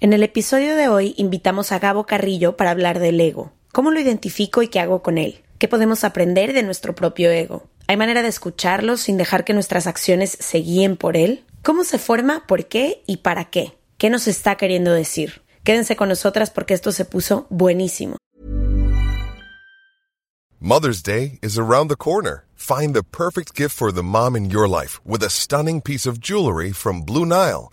En el episodio de hoy invitamos a Gabo Carrillo para hablar del ego. ¿Cómo lo identifico y qué hago con él? ¿Qué podemos aprender de nuestro propio ego? ¿Hay manera de escucharlo sin dejar que nuestras acciones se guíen por él? ¿Cómo se forma, por qué y para qué? ¿Qué nos está queriendo decir? Quédense con nosotras porque esto se puso buenísimo. Mother's Day is around the corner. Find the perfect gift for the mom in your life with a stunning piece of jewelry from Blue Nile.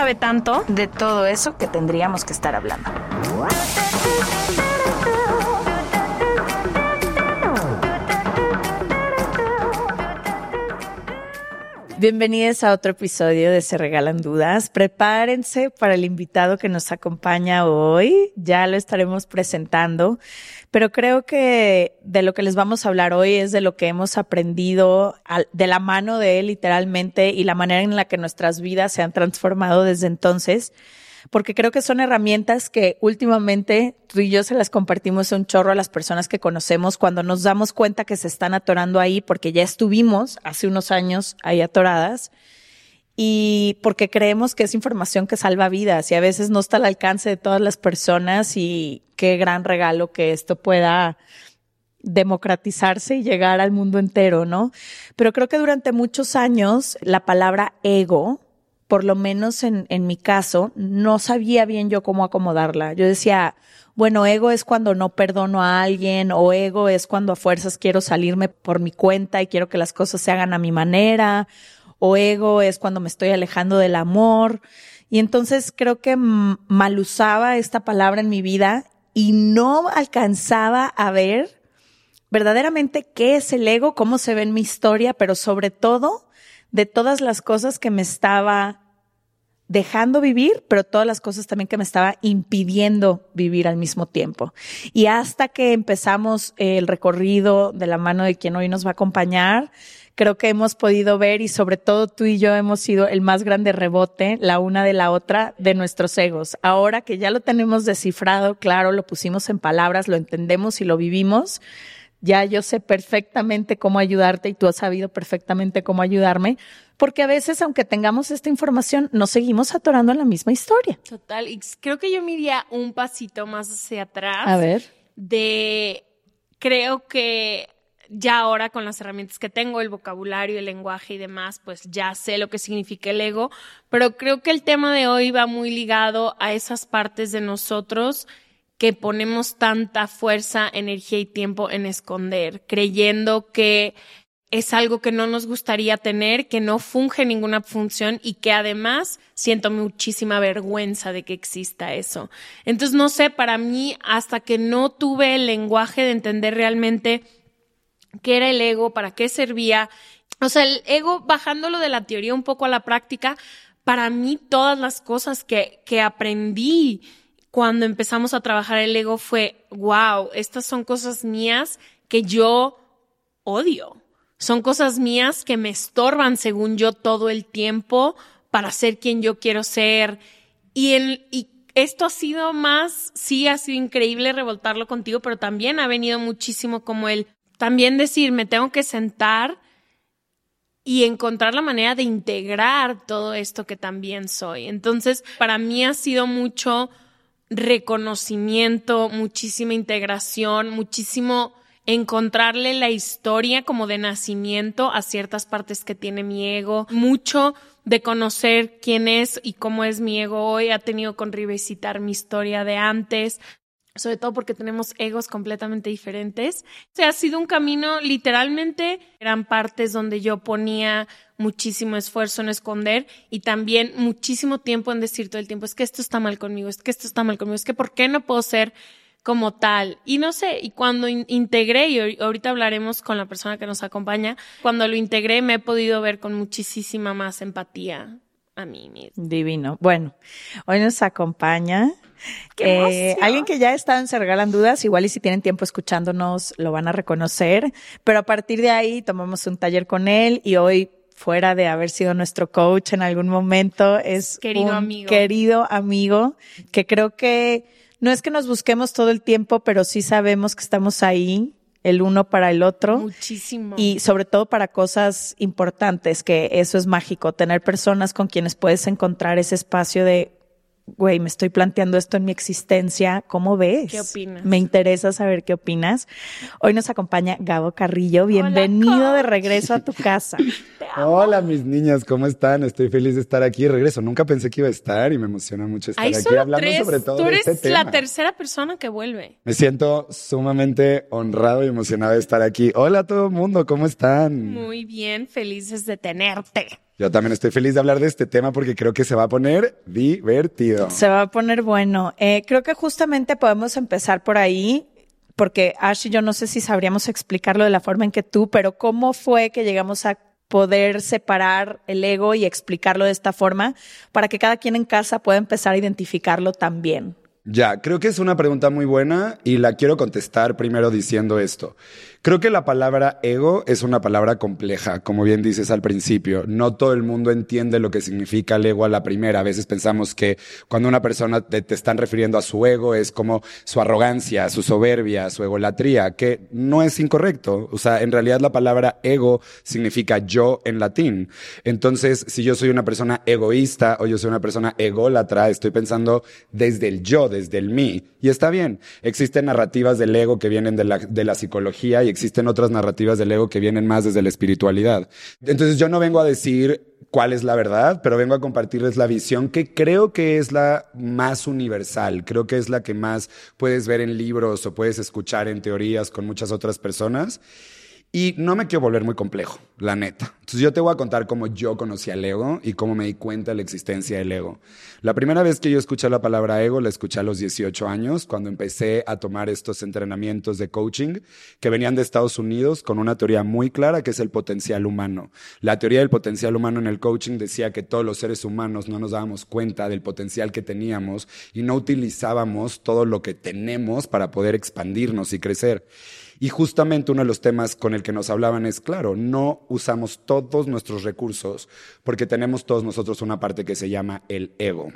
tanto. de todo eso que tendríamos que estar hablando. Bienvenidos a otro episodio de Se Regalan Dudas. Prepárense para el invitado que nos acompaña hoy. Ya lo estaremos presentando, pero creo que de lo que les vamos a hablar hoy es de lo que hemos aprendido de la mano de él literalmente y la manera en la que nuestras vidas se han transformado desde entonces porque creo que son herramientas que últimamente tú y yo se las compartimos un chorro a las personas que conocemos cuando nos damos cuenta que se están atorando ahí porque ya estuvimos hace unos años ahí atoradas y porque creemos que es información que salva vidas y a veces no está al alcance de todas las personas y qué gran regalo que esto pueda democratizarse y llegar al mundo entero, ¿no? Pero creo que durante muchos años la palabra ego, por lo menos en, mi caso, no sabía bien yo cómo acomodarla. Yo decía, bueno, ego es cuando no perdono a alguien o ego es cuando a fuerzas quiero salirme por mi cuenta y quiero que las cosas se hagan a mi manera o ego es cuando me estoy alejando del amor. Y entonces creo que mal usaba esta palabra en mi vida y no alcanzaba a ver verdaderamente qué es el ego, cómo se ve en mi historia, pero sobre todo de todas las cosas que me estaba dejando vivir, pero todas las cosas también que me estaba impidiendo vivir al mismo tiempo. Y hasta que empezamos el recorrido de la mano de quien hoy nos va a acompañar, creo que hemos podido ver y sobre todo tú y yo hemos sido el más grande rebote, la una de la otra, de nuestros egos. Ahora que ya lo tenemos descifrado, claro, lo pusimos en palabras, lo entendemos y lo vivimos, ya yo sé perfectamente cómo ayudarte y tú has sabido perfectamente cómo ayudarme, porque a veces, aunque tengamos esta información, nos seguimos atorando en la misma historia. Total, y creo que yo me iría un pasito más hacia atrás. A ver. de creo que ya ahora con las herramientas que tengo, el vocabulario, el lenguaje y demás, pues ya sé lo que significa el ego, pero creo que el tema de hoy va muy ligado a esas partes de nosotros que ponemos tanta fuerza, energía y tiempo en esconder, creyendo que es algo que no nos gustaría tener, que no funge ninguna función y que además siento muchísima vergüenza de que exista eso. Entonces, no sé, para mí, hasta que no tuve el lenguaje de entender realmente qué era el ego, para qué servía, o sea, el ego, bajándolo de la teoría un poco a la práctica, para mí todas las cosas que, que aprendí cuando empezamos a trabajar el ego fue, wow, estas son cosas mías que yo odio. Son cosas mías que me estorban, según yo, todo el tiempo para ser quien yo quiero ser. Y, en, y esto ha sido más, sí, ha sido increíble revoltarlo contigo, pero también ha venido muchísimo como el, también decir, me tengo que sentar y encontrar la manera de integrar todo esto que también soy. Entonces, para mí ha sido mucho reconocimiento, muchísima integración, muchísimo encontrarle la historia como de nacimiento a ciertas partes que tiene mi ego, mucho de conocer quién es y cómo es mi ego hoy, ha tenido con revisitar mi historia de antes, sobre todo porque tenemos egos completamente diferentes. O sea, ha sido un camino literalmente, eran partes donde yo ponía muchísimo esfuerzo en esconder y también muchísimo tiempo en decir todo el tiempo, es que esto está mal conmigo, es que esto está mal conmigo, es que ¿por qué no puedo ser como tal. Y no sé, y cuando integré, y ahorita hablaremos con la persona que nos acompaña, cuando lo integré me he podido ver con muchísima más empatía a mí mismo. Divino. Bueno, hoy nos acompaña eh, alguien que ya está en Se Regalan Dudas, igual y si tienen tiempo escuchándonos lo van a reconocer, pero a partir de ahí tomamos un taller con él y hoy fuera de haber sido nuestro coach en algún momento, es querido un amigo. querido amigo que creo que no es que nos busquemos todo el tiempo, pero sí sabemos que estamos ahí el uno para el otro. Muchísimo. Y sobre todo para cosas importantes, que eso es mágico, tener personas con quienes puedes encontrar ese espacio de güey, me estoy planteando esto en mi existencia, ¿cómo ves? ¿Qué opinas? Me interesa saber qué opinas. Hoy nos acompaña Gabo Carrillo, bienvenido de regreso a tu casa. Hola mis niñas, ¿cómo están? Estoy feliz de estar aquí de regreso. Nunca pensé que iba a estar y me emociona mucho estar Hay aquí solo hablando tres. sobre todo Tú de eres este la tema. tercera persona que vuelve. Me siento sumamente honrado y emocionado de estar aquí. Hola a todo el mundo, ¿cómo están? Muy bien, felices de tenerte. Yo también estoy feliz de hablar de este tema porque creo que se va a poner divertido. Se va a poner bueno. Eh, creo que justamente podemos empezar por ahí, porque Ash y yo no sé si sabríamos explicarlo de la forma en que tú, pero ¿cómo fue que llegamos a poder separar el ego y explicarlo de esta forma para que cada quien en casa pueda empezar a identificarlo también? Ya, creo que es una pregunta muy buena y la quiero contestar primero diciendo esto. Creo que la palabra ego es una palabra compleja, como bien dices al principio. No todo el mundo entiende lo que significa el ego a la primera. A veces pensamos que cuando una persona te, te están refiriendo a su ego es como su arrogancia, su soberbia, su egolatría, que no es incorrecto. O sea, en realidad la palabra ego significa yo en latín. Entonces, si yo soy una persona egoísta o yo soy una persona ególatra, estoy pensando desde el yo, desde el mí. Y está bien. Existen narrativas del ego que vienen de la, de la psicología y existen otras narrativas del ego que vienen más desde la espiritualidad. Entonces yo no vengo a decir cuál es la verdad, pero vengo a compartirles la visión que creo que es la más universal, creo que es la que más puedes ver en libros o puedes escuchar en teorías con muchas otras personas. Y no me quiero volver muy complejo, la neta. Entonces yo te voy a contar cómo yo conocí al ego y cómo me di cuenta de la existencia del ego. La primera vez que yo escuché la palabra ego la escuché a los 18 años, cuando empecé a tomar estos entrenamientos de coaching que venían de Estados Unidos con una teoría muy clara que es el potencial humano. La teoría del potencial humano en el coaching decía que todos los seres humanos no nos dábamos cuenta del potencial que teníamos y no utilizábamos todo lo que tenemos para poder expandirnos y crecer. Y justamente uno de los temas con el que nos hablaban es, claro, no usamos todos nuestros recursos porque tenemos todos nosotros una parte que se llama el ego.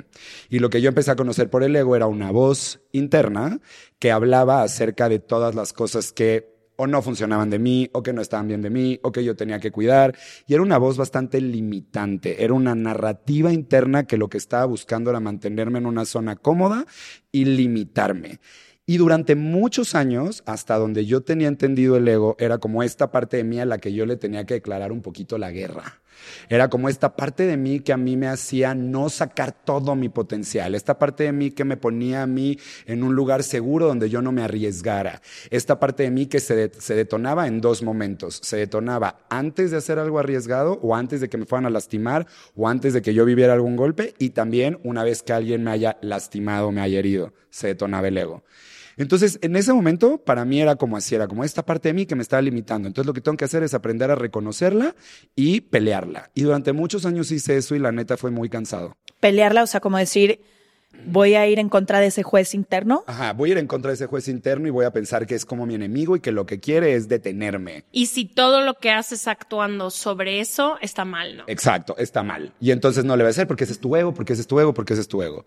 Y lo que yo empecé a conocer por el ego era una voz interna que hablaba acerca de todas las cosas que o no funcionaban de mí, o que no estaban bien de mí, o que yo tenía que cuidar. Y era una voz bastante limitante, era una narrativa interna que lo que estaba buscando era mantenerme en una zona cómoda y limitarme. Y durante muchos años, hasta donde yo tenía entendido el ego, era como esta parte de mí a la que yo le tenía que declarar un poquito la guerra. Era como esta parte de mí que a mí me hacía no sacar todo mi potencial, esta parte de mí que me ponía a mí en un lugar seguro donde yo no me arriesgara, esta parte de mí que se, de- se detonaba en dos momentos, se detonaba antes de hacer algo arriesgado o antes de que me fueran a lastimar o antes de que yo viviera algún golpe y también una vez que alguien me haya lastimado, me haya herido, se detonaba el ego. Entonces, en ese momento, para mí era como así, era como esta parte de mí que me estaba limitando. Entonces, lo que tengo que hacer es aprender a reconocerla y pelearla. Y durante muchos años hice eso y la neta fue muy cansado. Pelearla, o sea, como decir, voy a ir en contra de ese juez interno. Ajá, voy a ir en contra de ese juez interno y voy a pensar que es como mi enemigo y que lo que quiere es detenerme. Y si todo lo que haces actuando sobre eso está mal, ¿no? Exacto, está mal. Y entonces no le va a hacer porque ese es tu ego, porque ese es tu ego, porque ese es tu ego.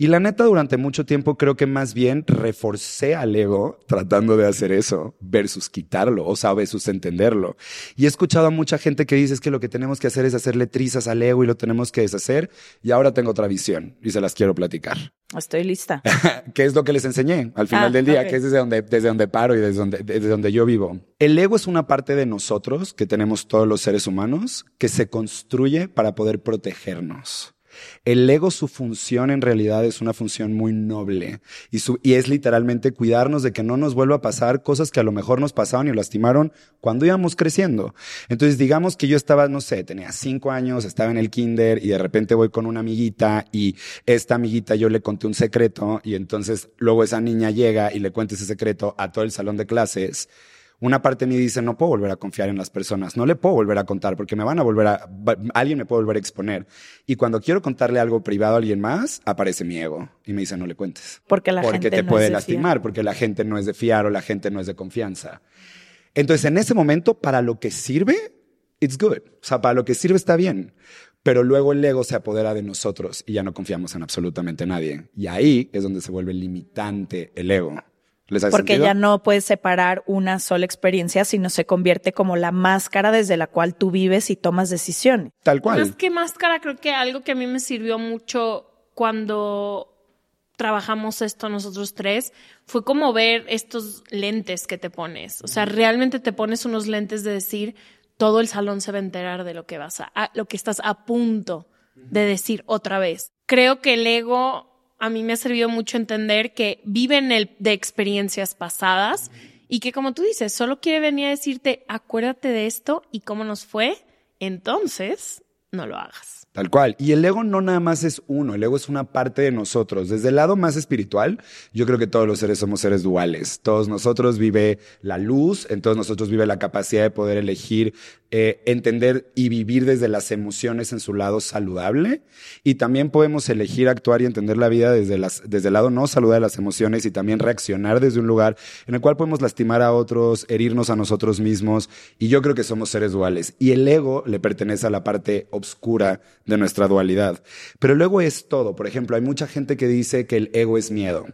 Y la neta, durante mucho tiempo creo que más bien reforcé al ego tratando de hacer eso versus quitarlo, o sea, versus entenderlo. Y he escuchado a mucha gente que dice es que lo que tenemos que hacer es hacerle trizas al ego y lo tenemos que deshacer. Y ahora tengo otra visión y se las quiero platicar. Estoy lista. ¿Qué es lo que les enseñé al final Ah, del día? ok. Que es desde donde, desde donde paro y desde donde, desde donde yo vivo. El ego es una parte de nosotros que tenemos todos los seres humanos que se construye para poder protegernos. El ego, su función en realidad es una función muy noble y, su, y es literalmente cuidarnos de que no nos vuelva a pasar cosas que a lo mejor nos pasaban y lastimaron cuando íbamos creciendo. Entonces, digamos que yo estaba, no sé, tenía cinco años, estaba en el kinder y de repente voy con una amiguita y esta amiguita yo le conté un secreto y entonces luego esa niña llega y le cuenta ese secreto a todo el salón de clases. Una parte de mí dice, no puedo volver a confiar en las personas, no le puedo volver a contar porque me van a volver a, alguien me puede volver a exponer. Y cuando quiero contarle algo privado a alguien más, aparece mi ego y me dice, no le cuentes. Porque la porque gente te no puede es de lastimar, fiar. porque la gente no es de fiar o la gente no es de confianza. Entonces, en ese momento, para lo que sirve, it's good. O sea, para lo que sirve está bien. Pero luego el ego se apodera de nosotros y ya no confiamos en absolutamente nadie. Y ahí es donde se vuelve limitante el ego. ¿Les hace Porque sentido? ya no puedes separar una sola experiencia, sino se convierte como la máscara desde la cual tú vives y tomas decisiones. Tal cual. Más que máscara, creo que algo que a mí me sirvió mucho cuando trabajamos esto nosotros tres fue como ver estos lentes que te pones. O sea, realmente te pones unos lentes de decir, todo el salón se va a enterar de lo que vas a, a- lo que estás a punto de decir otra vez. Creo que el ego a mí me ha servido mucho entender que vive en el de experiencias pasadas y que como tú dices, solo quiere venir a decirte, acuérdate de esto y cómo nos fue, entonces no lo hagas. Tal cual. Y el ego no nada más es uno, el ego es una parte de nosotros. Desde el lado más espiritual, yo creo que todos los seres somos seres duales. Todos nosotros vive la luz, en todos nosotros vive la capacidad de poder elegir, eh, entender y vivir desde las emociones en su lado saludable. Y también podemos elegir actuar y entender la vida desde, las, desde el lado no saludable de las emociones y también reaccionar desde un lugar en el cual podemos lastimar a otros, herirnos a nosotros mismos. Y yo creo que somos seres duales. Y el ego le pertenece a la parte oscura de nuestra dualidad. Pero el ego es todo. Por ejemplo, hay mucha gente que dice que el ego es miedo.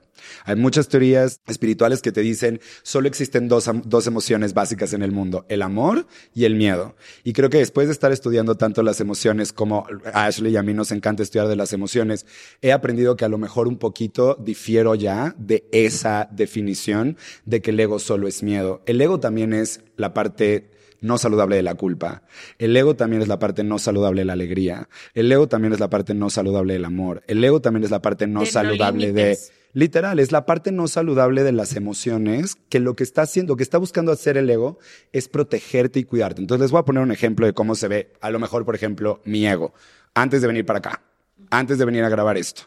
Hay muchas teorías espirituales que te dicen solo existen dos, dos emociones básicas en el mundo, el amor y el miedo. Y creo que después de estar estudiando tanto las emociones como a Ashley y a mí nos encanta estudiar de las emociones, he aprendido que a lo mejor un poquito difiero ya de esa definición de que el ego solo es miedo. El ego también es la parte no saludable de la culpa. El ego también es la parte no saludable de la alegría. El ego también es la parte no saludable del amor. El ego también es la parte no De no saludable de... Literal, es la parte no saludable de las emociones que lo que está haciendo, que está buscando hacer el ego es protegerte y cuidarte. Entonces les voy a poner un ejemplo de cómo se ve, a lo mejor, por ejemplo, mi ego, antes de venir para acá, antes de venir a grabar esto.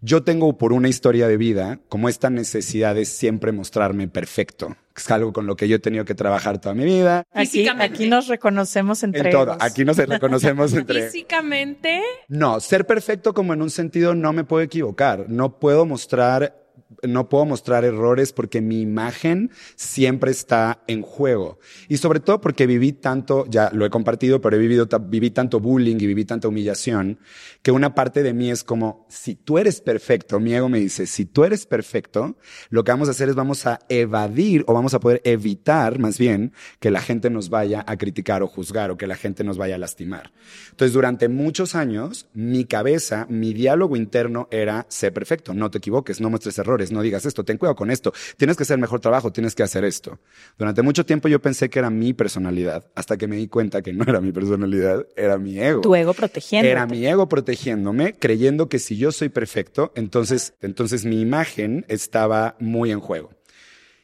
Yo tengo por una historia de vida como esta necesidad de siempre mostrarme perfecto. Es algo con lo que yo he tenido que trabajar toda mi vida. Aquí, nos reconocemos entre En todo. Aquí nos reconocemos entre... Físicamente, No, ser perfecto como en un sentido no me puedo equivocar. No puedo mostrar, no puedo mostrar errores porque mi imagen siempre está en juego. Y sobre todo porque viví tanto, ya lo he compartido, pero he vivido, viví tanto bullying y viví tanta humillación que una parte de mí es como, si tú eres perfecto, mi ego me dice, si tú eres perfecto, lo que vamos a hacer es vamos a evadir o vamos a poder evitar más bien que la gente nos vaya a criticar o juzgar o que la gente nos vaya a lastimar. Entonces, durante muchos años, mi cabeza, mi diálogo interno era, sé perfecto, no te equivoques, no muestres errores, no digas esto, ten cuidado con esto, tienes que hacer mejor trabajo, tienes que hacer esto. Durante mucho tiempo yo pensé que era mi personalidad, hasta que me di cuenta que no era mi personalidad, era mi ego. Tu ego protegiendo. Era mi ego protegiéndome, creyendo que si yo soy perfecto, entonces, entonces mi imagen estaba muy en juego.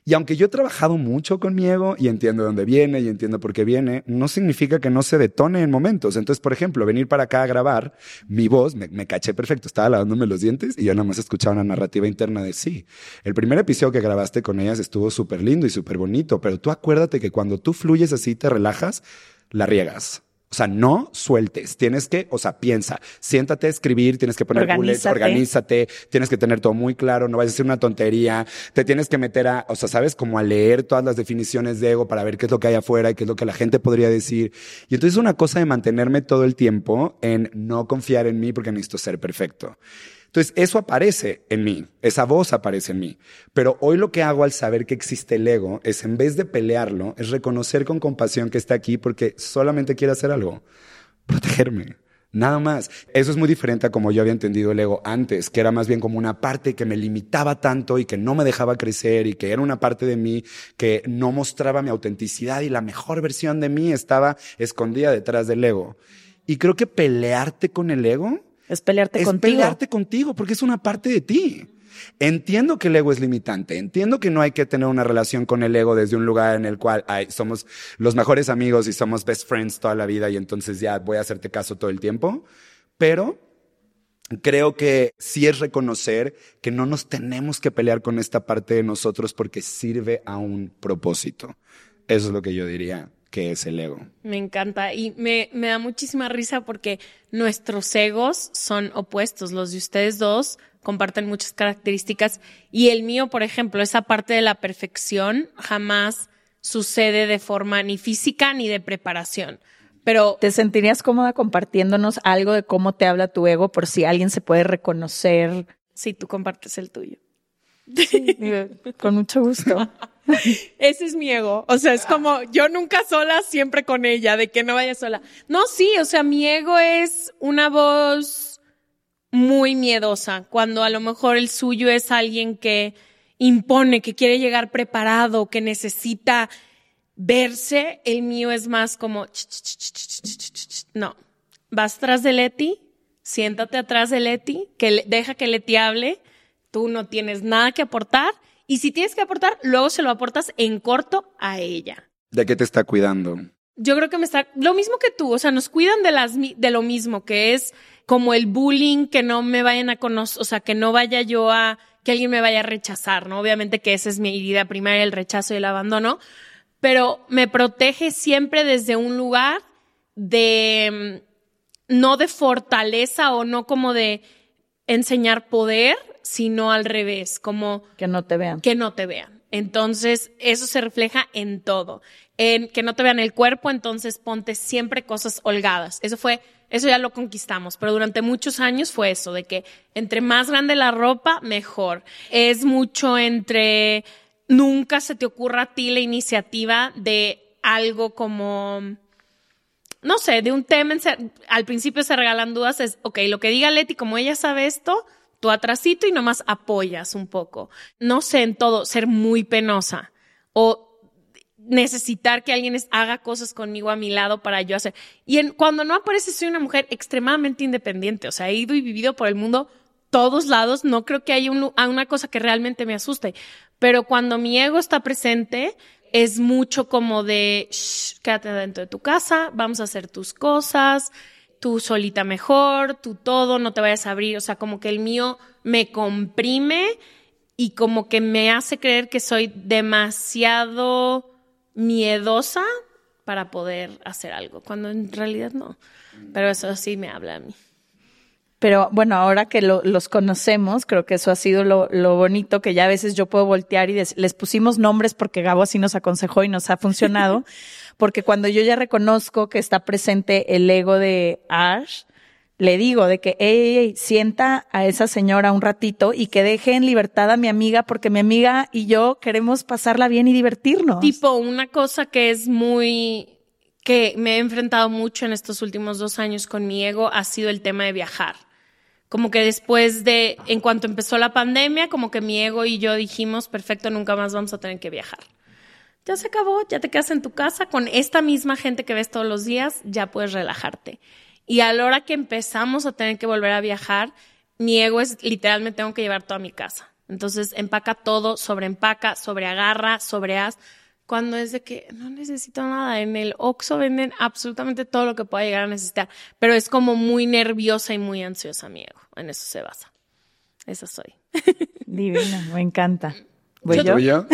Y aunque yo he trabajado mucho con mi ego y entiendo de dónde viene y entiendo por qué viene, no significa que no se detone en momentos. Entonces, por ejemplo, venir para acá a grabar, mi voz, me, me caché perfecto, estaba lavándome los dientes y yo nada más escuchaba una narrativa interna de sí. El primer episodio que grabaste con ellas estuvo súper lindo y súper bonito, pero tú acuérdate que cuando tú fluyes así, te relajas, la riegas. O sea, no sueltes. Tienes que, o sea, piensa, siéntate a escribir, tienes que poner bullets, Organízate. organízate, tienes que tener todo muy claro, no vayas a hacer una tontería, te tienes que meter a, o sea, sabes, como a leer todas las definiciones de ego para ver qué es lo que hay afuera y qué es lo que la gente podría decir. Y entonces es una cosa de mantenerme todo el tiempo en no confiar en mí porque necesito ser perfecto. Entonces, eso aparece en mí, esa voz aparece en mí. Pero hoy lo que hago al saber que existe el ego es, en vez de pelearlo, es reconocer con compasión que está aquí porque solamente quiere hacer algo, protegerme. Nada más. Eso es muy diferente a como yo había entendido el ego antes, que era más bien como una parte que me limitaba tanto y que no me dejaba crecer y que era una parte de mí que no mostraba mi autenticidad y la mejor versión de mí estaba escondida detrás del ego. Y creo que pelearte con el ego es pelearte es contigo. pelearte contigo porque es una parte de ti. Entiendo que el ego es limitante, entiendo que no hay que tener una relación con el ego desde un lugar en el cual ay, somos los mejores amigos y somos best friends toda la vida y entonces ya voy a hacerte caso todo el tiempo, pero creo que sí es reconocer que no nos tenemos que pelear con esta parte de nosotros porque sirve a un propósito. Eso es lo que yo diría que es el ego. Me encanta y me, me da muchísima risa porque nuestros egos son opuestos. Los de ustedes dos comparten muchas características y el mío, por ejemplo, esa parte de la perfección jamás sucede de forma ni física ni de preparación. Pero ¿Te sentirías cómoda compartiéndonos algo de cómo te habla tu ego por si alguien se puede reconocer? si tú compartes el tuyo. Con mucho gusto. Ese es mi ego. O sea, es ah. como yo nunca sola, siempre con ella, de que no vaya sola. No, sí, o sea, mi ego es una voz muy miedosa, cuando a lo mejor el suyo es alguien que impone, que quiere llegar preparado, que necesita verse, el mío es más como, no, vas tras de Leti, siéntate atrás de Leti, que deja que Leti hable tú no tienes nada que aportar, y si tienes que aportar, luego se lo aportas en corto a ella. ¿De qué te está cuidando? Yo creo que me está lo mismo que tú, o sea, nos cuidan de las de lo mismo, que es como el bullying, que no me vayan a conocer, o sea, que no vaya yo a que alguien me vaya a rechazar, ¿no? Obviamente que esa es mi herida primaria, el rechazo y el abandono, pero me protege siempre desde un lugar de mm, no de fortaleza o no como de enseñar poder, sino al revés, como Que no te vean. que no te vean. Entonces, eso se refleja en todo. En que no te vean el cuerpo, entonces ponte siempre cosas holgadas. Eso fue, eso ya lo conquistamos, pero durante muchos años fue eso, de que entre más grande la ropa, mejor. Es mucho entre, nunca se te ocurra a ti la iniciativa de algo como, no sé, de un tema, en ser- al principio se regalan dudas, es, ok, lo que diga Leti, como ella sabe esto, tú atrasito y nomás apoyas un poco. No sé, en todo, ser muy penosa o necesitar que alguien haga cosas conmigo a mi lado para yo hacer. Y en, cuando no aparece, soy una mujer extremadamente independiente, o sea, he ido y vivido por el mundo todos lados, no creo que haya un una cosa que realmente me asuste, pero cuando mi ego está presente, es mucho como de, "Shh, quédate dentro de tu casa, vamos a hacer tus cosas, tú solita mejor, tú todo, no te vayas a abrir, o sea, como que el mío me comprime y como que me hace creer que soy demasiado miedosa para poder hacer algo, cuando en realidad no. Pero eso sí me habla a mí. Pero bueno, ahora que lo- los conocemos, creo que eso ha sido lo, lo bonito, que ya a veces yo puedo voltear y des- les pusimos nombres porque Gabo así nos aconsejó y nos ha funcionado. porque cuando yo ya reconozco que está presente el ego de Ash, le digo de que, ey, ey, ey, sienta a esa señora un ratito y que deje en libertad a mi amiga, porque mi amiga y yo queremos pasarla bien y divertirnos. Tipo, una cosa que es muy que me he enfrentado mucho en estos últimos dos años con mi ego ha sido el tema de viajar. Como que después de, en cuanto empezó la pandemia, como que mi ego y yo dijimos, perfecto, nunca más vamos a tener que viajar. Ya se acabó, ya te quedas en tu casa con esta misma gente que ves todos los días, ya puedes relajarte. Y a la hora que empezamos a tener que volver a viajar, mi ego es literalmente tengo que llevar toda mi casa. Entonces empaca todo, sobreempaca, sobreagarra, sobreas. Cuando es de que no necesito nada, en el Oxxo venden absolutamente todo lo que pueda llegar a necesitar, pero es como muy nerviosa y muy ansiosa mi ego, en eso se basa. Esa soy. Divina, me encanta. ¿Voy ¿Yo? yo?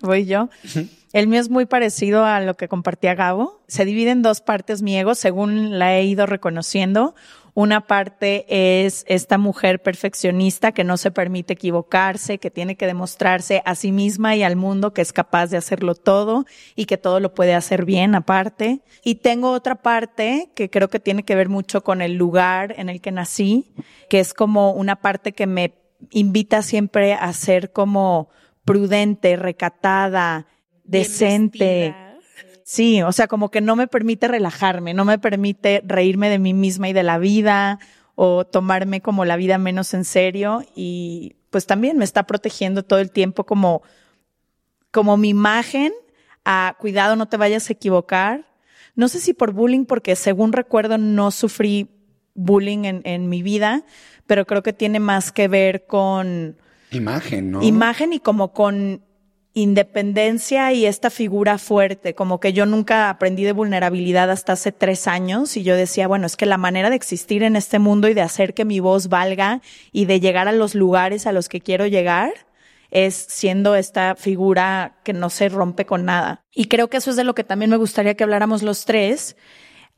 Voy yo. El mío es muy parecido a lo que compartía Gabo. Se divide en dos partes mi ego según la he ido reconociendo. Una parte es esta mujer perfeccionista que no se permite equivocarse, que tiene que demostrarse a sí misma y al mundo que es capaz de hacerlo todo y que todo lo puede hacer bien aparte. Y tengo otra parte que creo que tiene que ver mucho con el lugar en el que nací, que es como una parte que me invita siempre a ser como prudente, recatada, decente. Sí, o sea, como que no me permite relajarme, no me permite reírme de mí misma y de la vida o tomarme como la vida menos en serio y pues también me está protegiendo todo el tiempo como como mi imagen a cuidado no te vayas a equivocar. No sé si por bullying porque según recuerdo no sufrí bullying en, en mi vida, pero creo que tiene más que ver con Imagen, ¿no? imagen y como con independencia y esta figura fuerte, como que yo nunca aprendí de vulnerabilidad hasta hace tres años y yo decía, bueno, es que la manera de existir en este mundo y de hacer que mi voz valga y de llegar a los lugares a los que quiero llegar es siendo esta figura que no se rompe con nada. Y creo que eso es de lo que también me gustaría que habláramos los tres.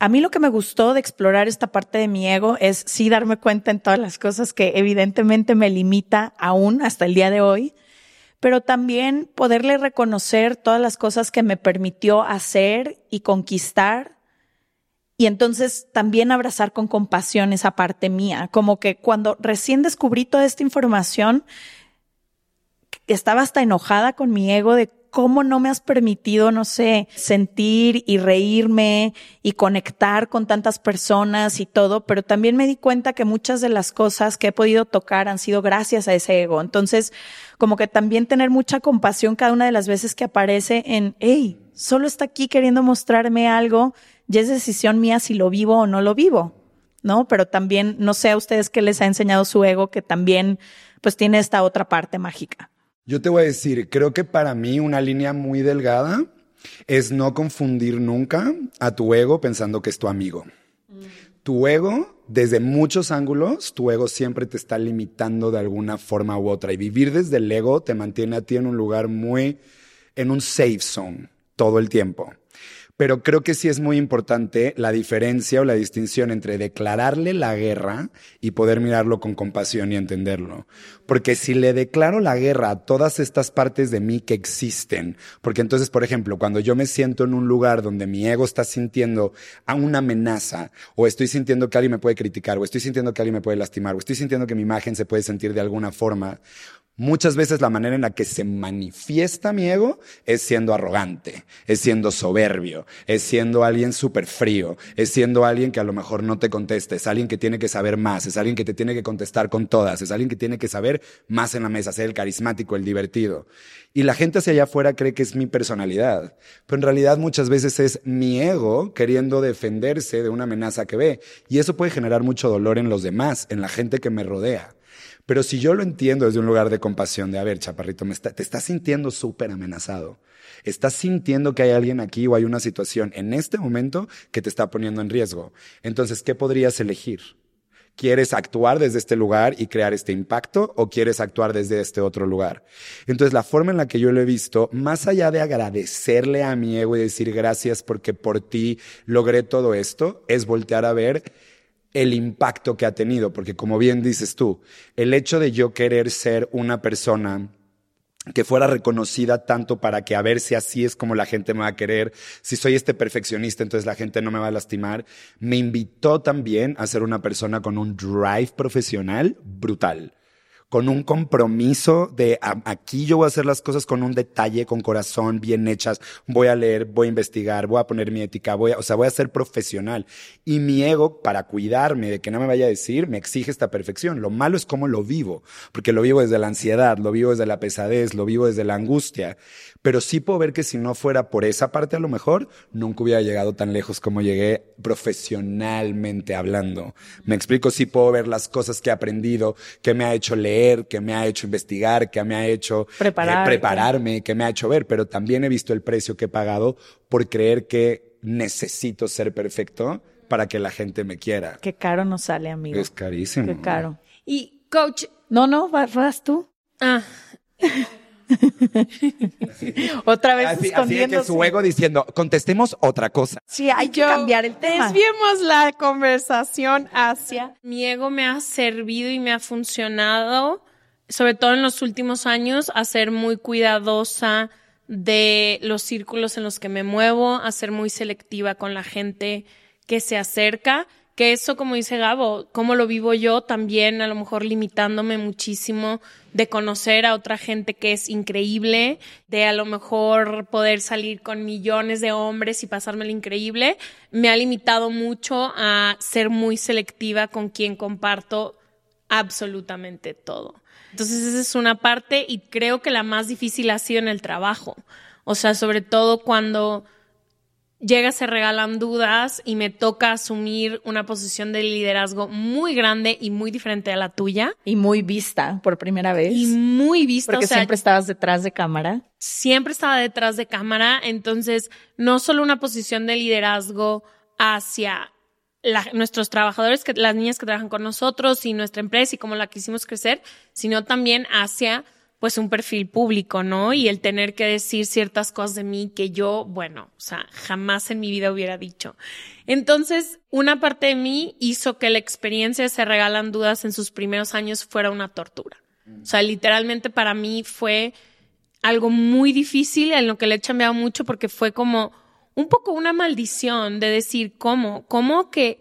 A mí lo que me gustó de explorar esta parte de mi ego es sí darme cuenta en todas las cosas que evidentemente me limita aún hasta el día de hoy, pero también poderle reconocer todas las cosas que me permitió hacer y conquistar. Y entonces también abrazar con compasión esa parte mía, como que cuando recién descubrí toda esta información, estaba hasta enojada con mi ego de cómo no me has permitido, no sé, sentir y reírme y conectar con tantas personas y todo, pero también me di cuenta que muchas de las cosas que he podido tocar han sido gracias a ese ego. Entonces, como que también tener mucha compasión cada una de las veces que aparece en, hey, solo está aquí queriendo mostrarme algo, ya es decisión mía si lo vivo o no lo vivo, ¿no? Pero también, no sé a ustedes qué les ha enseñado su ego, que también, pues tiene esta otra parte mágica. Yo te voy a decir, creo que para mí una línea muy delgada es no confundir nunca a tu ego pensando que es tu amigo. Tu ego, desde muchos ángulos, tu ego siempre te está limitando de alguna forma u otra. Y vivir desde el ego te mantiene a ti en un lugar muy, en un safe zone todo el tiempo. Pero creo que sí es muy importante la diferencia o la distinción entre declararle la guerra y poder mirarlo con compasión y entenderlo. Porque si le declaro la guerra a todas estas partes de mí que existen, porque entonces, por ejemplo, cuando yo me siento en un lugar donde mi ego está sintiendo a una amenaza, o estoy sintiendo que alguien me puede criticar, o estoy sintiendo que alguien me puede lastimar, o estoy sintiendo que mi imagen se puede sentir de alguna forma, Muchas veces la manera en la que se manifiesta mi ego es siendo arrogante, es siendo soberbio, es siendo alguien súper frío, es siendo alguien que a lo mejor no te contesta, es alguien que tiene que saber más, es alguien que te tiene que contestar con todas, es alguien que tiene que saber más en la mesa, ser el carismático, el divertido. Y la gente hacia allá afuera cree que es mi personalidad, pero en realidad muchas veces es mi ego queriendo defenderse de una amenaza que ve. Y eso puede generar mucho dolor en los demás, en la gente que me rodea. Pero si yo lo entiendo desde un lugar de compasión, de, a ver, chaparrito, me está- te estás sintiendo súper amenazado. Estás sintiendo que hay alguien aquí o hay una situación en este momento que te está poniendo en riesgo. Entonces, ¿qué podrías elegir? ¿Quieres actuar desde este lugar y crear este impacto o quieres actuar desde este otro lugar? Entonces, la forma en la que yo lo he visto, más allá de agradecerle a mi ego y decir gracias porque por ti logré todo esto, es voltear a ver el impacto que ha tenido, porque como bien dices tú, el hecho de yo querer ser una persona que fuera reconocida tanto para que a ver si así es como la gente me va a querer, si soy este perfeccionista, entonces la gente no me va a lastimar, me invitó también a ser una persona con un drive profesional brutal con un compromiso de aquí yo voy a hacer las cosas con un detalle, con corazón, bien hechas, voy a leer, voy a investigar, voy a poner mi ética, voy a, o sea, voy a ser profesional. Y mi ego, para cuidarme de que no me vaya a decir, me exige esta perfección. Lo malo es cómo lo vivo, porque lo vivo desde la ansiedad, lo vivo desde la pesadez, lo vivo desde la angustia. Pero sí puedo ver que si no fuera por esa parte, a lo mejor nunca hubiera llegado tan lejos como llegué profesionalmente hablando. Me explico, sí puedo ver las cosas que he aprendido, que me ha hecho leer, que me ha hecho investigar, que me ha hecho eh, prepararme, que me ha hecho ver, pero también he visto el precio que he pagado por creer que necesito ser perfecto para que la gente me quiera. Qué caro nos sale, amigo. Es carísimo. Qué caro. Y coach, No, no, vas, vas tú. ah, Otra vez Así, así de escondiéndose. que su ego diciendo, contestemos otra cosa. Sí, hay que cambiar el tema. Desviemos la conversación hacia. Mi ego me ha servido y me ha funcionado, sobre todo en los últimos años, a ser muy cuidadosa de los círculos en los que me muevo, a ser muy selectiva con la gente que se acerca. Que eso, como dice Gabo, como lo vivo yo, también a lo mejor limitándome muchísimo de conocer a otra gente que es increíble, de a lo mejor poder salir con millones de hombres y pasármelo increíble, me ha limitado mucho a ser muy selectiva con quien comparto absolutamente todo. Entonces esa es una parte y creo que la más difícil ha sido en el trabajo. O sea, sobre todo cuando llega, se regalan dudas y me toca asumir una posición de liderazgo muy grande y muy diferente a la tuya Y muy vista por primera vez. y muy vista. porque o sea, siempre estabas detrás de cámara. siempre estaba detrás de cámara, entonces no solo una posición de liderazgo hacia la- nuestros trabajadores, que, las niñas que trabajan con nosotros y nuestra empresa y cómo la quisimos crecer, sino también hacia pues un perfil público, ¿no? Y el tener que decir ciertas cosas de mí que yo, bueno, o sea, jamás en mi vida hubiera dicho. Entonces, una parte de mí hizo que la experiencia de Se Regalan Dudas en sus primeros años fuera una tortura. O sea, literalmente para mí fue algo muy difícil en lo que le he chambeado mucho porque fue como un poco una maldición de decir cómo, cómo que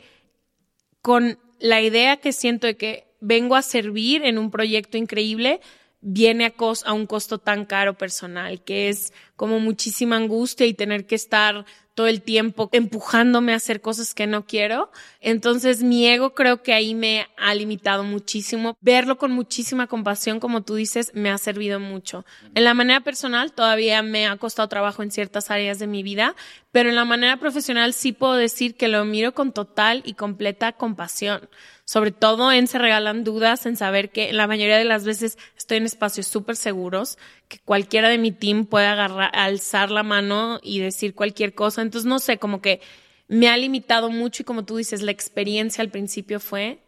con la idea que siento de que vengo a servir en un proyecto increíble, viene a, a un costo tan caro personal, que es como muchísima angustia y tener que estar todo el tiempo empujándome a hacer cosas que no quiero. Entonces mi ego creo que ahí me ha limitado muchísimo. Verlo con muchísima compasión, como tú dices, me ha servido mucho. En la manera personal todavía me ha costado trabajo en ciertas áreas de mi vida, pero en la manera profesional sí puedo decir que lo miro con total y completa compasión. Sobre todo en Se Regalan Dudas, en saber que la mayoría de las veces estoy en espacios súper seguros, que cualquiera de mi team puede agarrar, alzar la mano y decir cualquier cosa. Entonces, no sé, como que me ha limitado mucho y como tú dices, la experiencia al principio fue,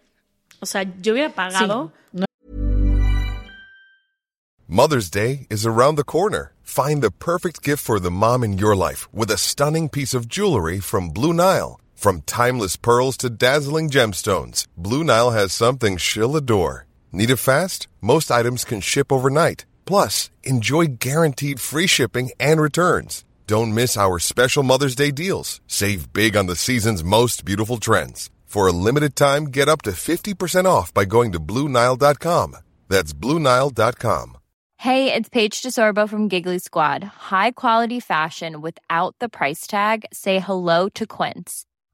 o sea, yo hubiera pagado. Mother's Day is around the corner. Find the perfect gift for the mom in your life with a stunning piece of jewelry from Blue Nile. From timeless pearls to dazzling gemstones, Blue Nile has something she'll adore. Need it fast? Most items can ship overnight. Plus, enjoy guaranteed free shipping and returns. Don't miss our special Mother's Day deals. Save big on the season's most beautiful trends. For a limited time, get up to 50% off by going to BlueNile.com. That's BlueNile.com. Hey, it's Paige DeSorbo from Giggly Squad. High quality fashion without the price tag. Say hello to Quince.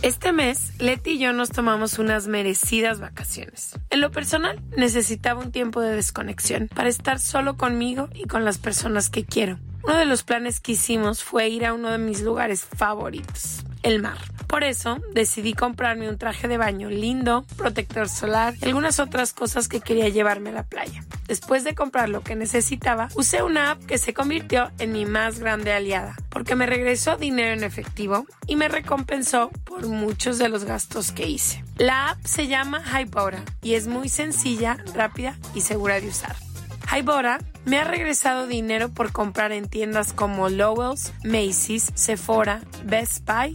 Este mes, Leti y yo nos tomamos unas merecidas vacaciones. En lo personal, necesitaba un tiempo de desconexión para estar solo conmigo y con las personas que quiero. Uno de los planes que hicimos fue ir a uno de mis lugares favoritos, el mar. Por eso decidí comprarme un traje de baño lindo, protector solar y algunas otras cosas que quería llevarme a la playa. Después de comprar lo que necesitaba, usé una app que se convirtió en mi más grande aliada, porque me regresó dinero en efectivo y me recompensó por muchos de los gastos que hice. La app se llama Hypora y es muy sencilla, rápida y segura de usar. Hybora me ha regresado dinero por comprar en tiendas como Lowell's, Macy's, Sephora, Best Buy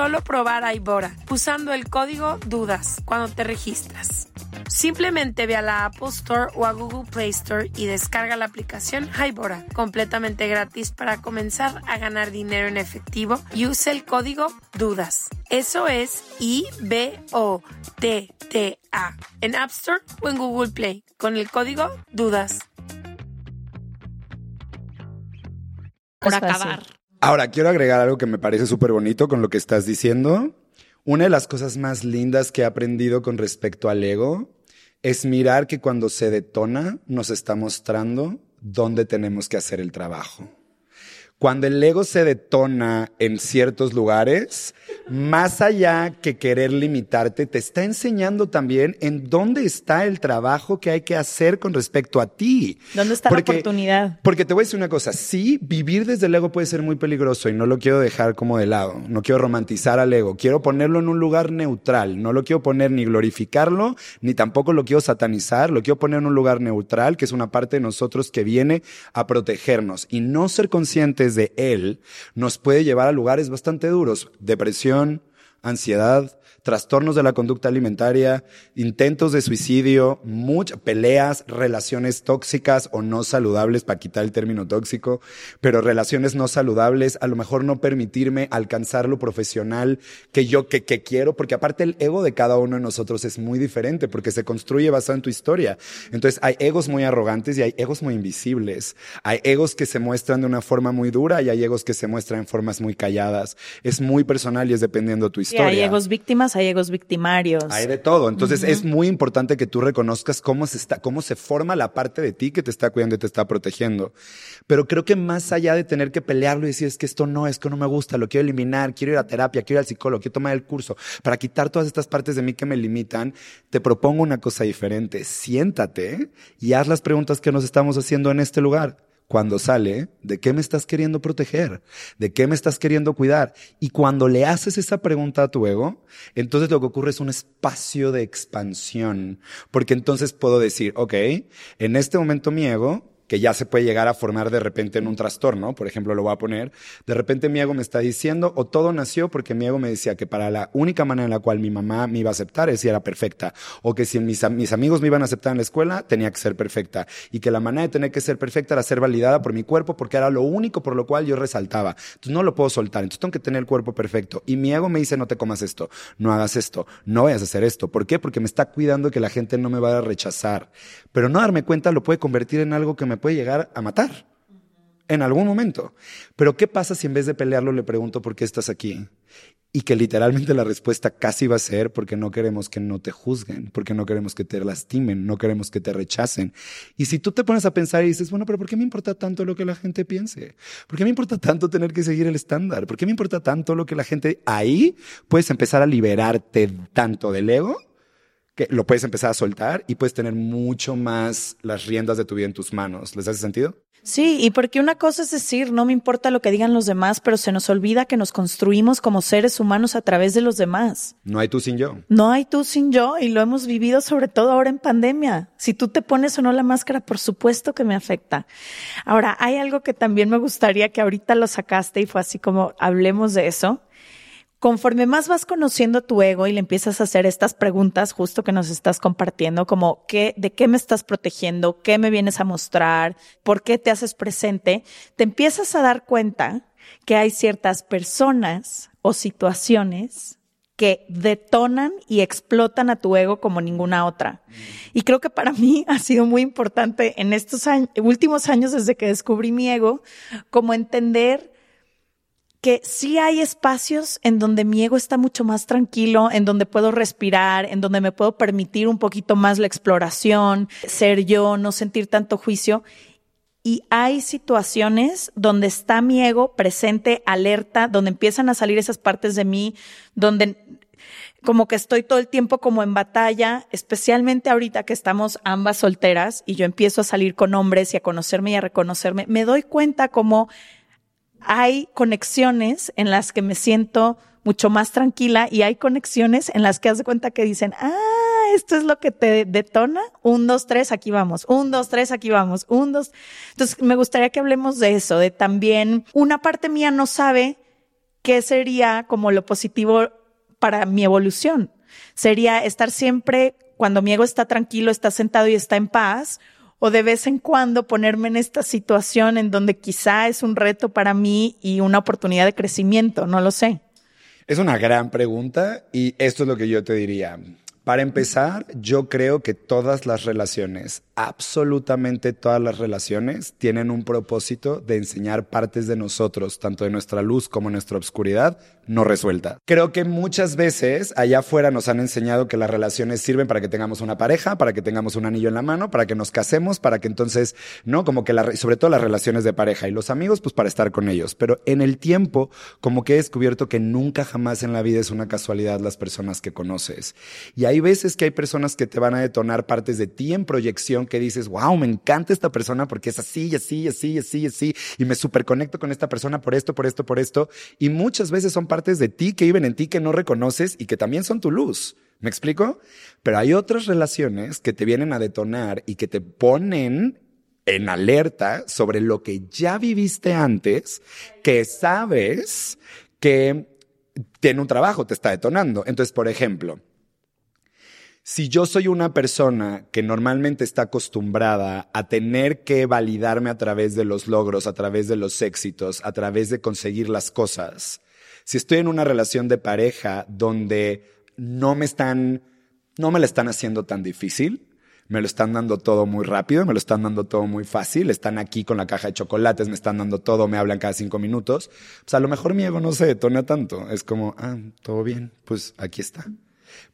probar Hybora usando el código DUDAS cuando te registras. Simplemente ve a la Apple Store o a Google Play Store y descarga la aplicación Hybora completamente gratis para comenzar a ganar dinero en efectivo y use el código DUDAS. Eso es I-B-O-T-T-A en App Store o en Google Play con el código DUDAS. Por acabar. Ahora, quiero agregar algo que me parece súper bonito con lo que estás diciendo. Una de las cosas más lindas que he aprendido con respecto al ego es mirar que cuando se detona nos está mostrando dónde tenemos que hacer el trabajo. Cuando el ego se detona en ciertos lugares, más allá que querer limitarte, te está enseñando también en dónde está el trabajo que hay que hacer con respecto a ti. ¿Dónde está la oportunidad? Porque te voy a decir una cosa, sí, vivir desde el ego puede ser muy peligroso y no lo quiero dejar como de lado, no quiero romantizar al ego, quiero ponerlo en un lugar neutral, no lo quiero poner ni glorificarlo, ni tampoco lo quiero satanizar, lo quiero poner en un lugar neutral, que es una parte de nosotros que viene a protegernos y no ser conscientes de él nos puede llevar a lugares bastante duros, depresión, ansiedad, trastornos de la conducta alimentaria, intentos de suicidio, muchas peleas, relaciones tóxicas o no saludables, para quitar el término tóxico, pero relaciones no saludables, a lo mejor no permitirme alcanzar lo profesional que yo que, que quiero, porque aparte el ego de cada uno de nosotros es muy diferente, porque se construye basado en tu historia. Entonces hay egos muy arrogantes y hay egos muy invisibles. Hay egos que se muestran de una forma muy dura y hay egos que se muestran en formas muy calladas. Es muy personal y es dependiendo de tu historia. hay egos víctimas, hay egos victimarios. Hay de todo. Entonces es muy importante que tú reconozcas cómo se está, cómo se forma la parte de ti que te está cuidando y te está protegiendo. Pero creo que más allá de tener que pelearlo y decir es que esto no, es que no me gusta, lo quiero eliminar, quiero ir a terapia, quiero ir al psicólogo, quiero tomar el curso para quitar todas estas partes de mí que me limitan, te propongo una cosa diferente. Siéntate y haz las preguntas que nos estamos haciendo en este lugar cuando sale, ¿de qué me estás queriendo proteger? ¿De qué me estás queriendo cuidar? Y cuando le haces esa pregunta a tu ego, entonces lo que ocurre es un espacio de expansión, porque entonces puedo decir, ok, en este momento mi ego que ya se puede llegar a formar de repente en un trastorno, por ejemplo, lo voy a poner, de repente mi ego me está diciendo, o todo nació porque mi ego me decía que para la única manera en la cual mi mamá me iba a aceptar es si era perfecta, o que si mis, am- mis amigos me iban a aceptar en la escuela, tenía que ser perfecta, y que la manera de tener que ser perfecta era ser validada por mi cuerpo porque era lo único por lo cual yo resaltaba. Entonces no lo puedo soltar, entonces tengo que tener el cuerpo perfecto. Y mi ego me dice, no te comas esto, no hagas esto, no vayas a hacer esto. ¿Por qué? Porque me está cuidando que la gente no me vaya a rechazar. Pero no darme cuenta lo puede convertir en algo que me puede llegar a matar en algún momento. Pero ¿qué pasa si en vez de pelearlo le pregunto por qué estás aquí? Y que literalmente la respuesta casi va a ser porque no queremos que no te juzguen, porque no queremos que te lastimen, no queremos que te rechacen. Y si tú te pones a pensar y dices, bueno, pero ¿por qué me importa tanto lo que la gente piense? ¿Por qué me importa tanto tener que seguir el estándar? ¿Por qué me importa tanto lo que la gente... Ahí puedes empezar a liberarte tanto del ego que lo puedes empezar a soltar y puedes tener mucho más las riendas de tu vida en tus manos. ¿Les hace sentido? Sí, y porque una cosa es decir, no me importa lo que digan los demás, pero se nos olvida que nos construimos como seres humanos a través de los demás. No hay tú sin yo. No hay tú sin yo y lo hemos vivido sobre todo ahora en pandemia. Si tú te pones o no la máscara, por supuesto que me afecta. Ahora, hay algo que también me gustaría que ahorita lo sacaste y fue así como hablemos de eso. Conforme más vas conociendo tu ego y le empiezas a hacer estas preguntas justo que nos estás compartiendo, como qué, de qué me estás protegiendo, qué me vienes a mostrar, por qué te haces presente, te empiezas a dar cuenta que hay ciertas personas o situaciones que detonan y explotan a tu ego como ninguna otra. Y creo que para mí ha sido muy importante en estos años, últimos años desde que descubrí mi ego, como entender que sí hay espacios en donde mi ego está mucho más tranquilo, en donde puedo respirar, en donde me puedo permitir un poquito más la exploración, ser yo, no sentir tanto juicio. Y hay situaciones donde está mi ego presente, alerta, donde empiezan a salir esas partes de mí, donde como que estoy todo el tiempo como en batalla, especialmente ahorita que estamos ambas solteras y yo empiezo a salir con hombres y a conocerme y a reconocerme, me doy cuenta como hay conexiones en las que me siento mucho más tranquila y hay conexiones en las que haz de cuenta que dicen, ah, esto es lo que te detona, un, dos, tres, aquí vamos, un, dos, tres, aquí vamos, un, dos. Entonces, me gustaría que hablemos de eso, de también una parte mía no sabe qué sería como lo positivo para mi evolución. Sería estar siempre, cuando mi ego está tranquilo, está sentado y está en paz, o de vez en cuando ponerme en esta situación en donde quizá es un reto para mí y una oportunidad de crecimiento, no lo sé. Es una gran pregunta y esto es lo que yo te diría. Para empezar, yo creo que todas las relaciones, absolutamente todas las relaciones, tienen un propósito de enseñar partes de nosotros, tanto de nuestra luz como nuestra oscuridad, no resuelta. Creo que muchas veces allá afuera nos han enseñado que las relaciones sirven para que tengamos una pareja, para que tengamos un anillo en la mano, para que nos casemos, para que entonces, ¿no? Como que la, sobre todo las relaciones de pareja y los amigos, pues para estar con ellos. Pero en el tiempo, como que he descubierto que nunca jamás en la vida es una casualidad las personas que conoces. Y hay veces que hay personas que te van a detonar partes de ti en proyección que dices, wow, me encanta esta persona porque es así, y así, y así, y así, y así, y me superconecto con esta persona por esto, por esto, por esto. Y muchas veces son partes de ti que viven en ti que no reconoces y que también son tu luz. ¿Me explico? Pero hay otras relaciones que te vienen a detonar y que te ponen en alerta sobre lo que ya viviste antes, que sabes que tiene un trabajo, te está detonando. Entonces, por ejemplo, si yo soy una persona que normalmente está acostumbrada a tener que validarme a través de los logros, a través de los éxitos, a través de conseguir las cosas, si estoy en una relación de pareja donde no me están, no me la están haciendo tan difícil, me lo están dando todo muy rápido, me lo están dando todo muy fácil, están aquí con la caja de chocolates, me están dando todo, me hablan cada cinco minutos, pues a lo mejor mi ego no se detona tanto, es como, ah, todo bien, pues aquí está